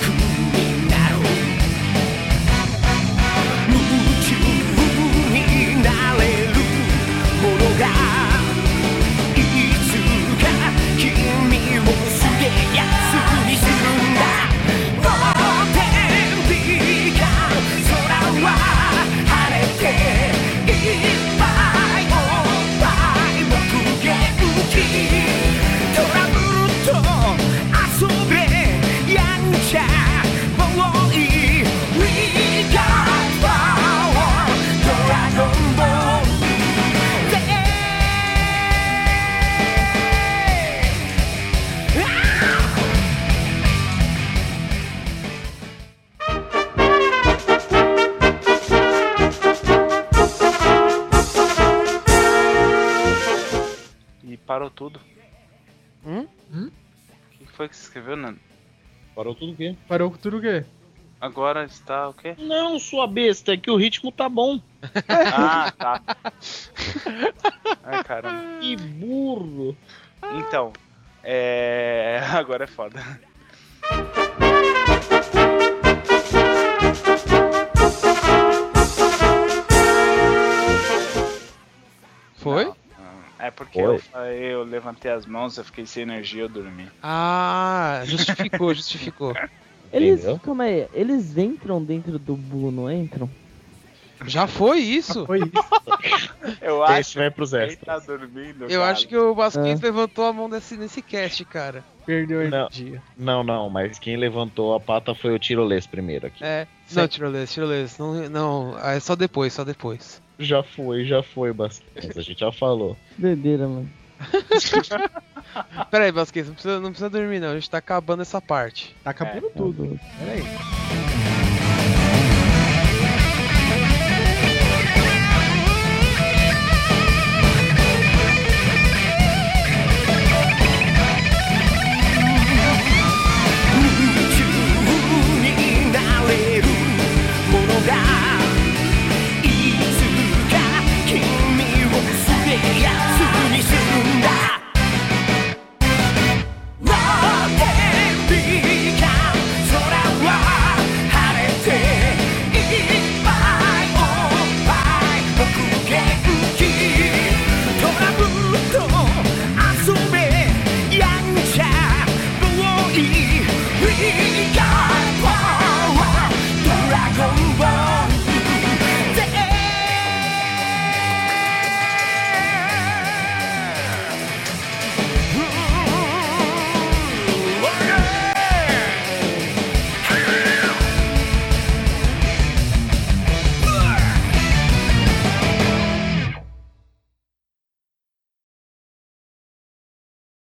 escreveu, Nando? Parou tudo o quê? Parou tudo o quê? Agora está o quê? Não, sua besta, é que o ritmo tá bom. Ah, tá. Ai, caramba. Que burro. Então, é. Agora é foda. Foi? Não, É porque eu, falei, eu levantei as mãos, eu fiquei sem energia, eu dormi. Ah, justificou, justificou. Eles, Entendeu? calma aí, eles entram dentro do Buu, não entram? Já foi isso? Foi isso. Eu acho Esse vai pros extras. tá dormindo. Eu cara, acho que o Basquinhos É. levantou a mão desse, nesse cast, cara. Perdeu a Não. energia. Não, não, mas quem levantou a pata foi o tirolês primeiro aqui. É. Não, tirolês, tirolês. Não, não, é só depois, só depois. Já foi, já foi, Basquinhos. A gente já falou. Que doideira, mano. Pera aí, não precisa, não precisa dormir não, a gente tá acabando essa parte. Tá acabando tudo. Pera aí.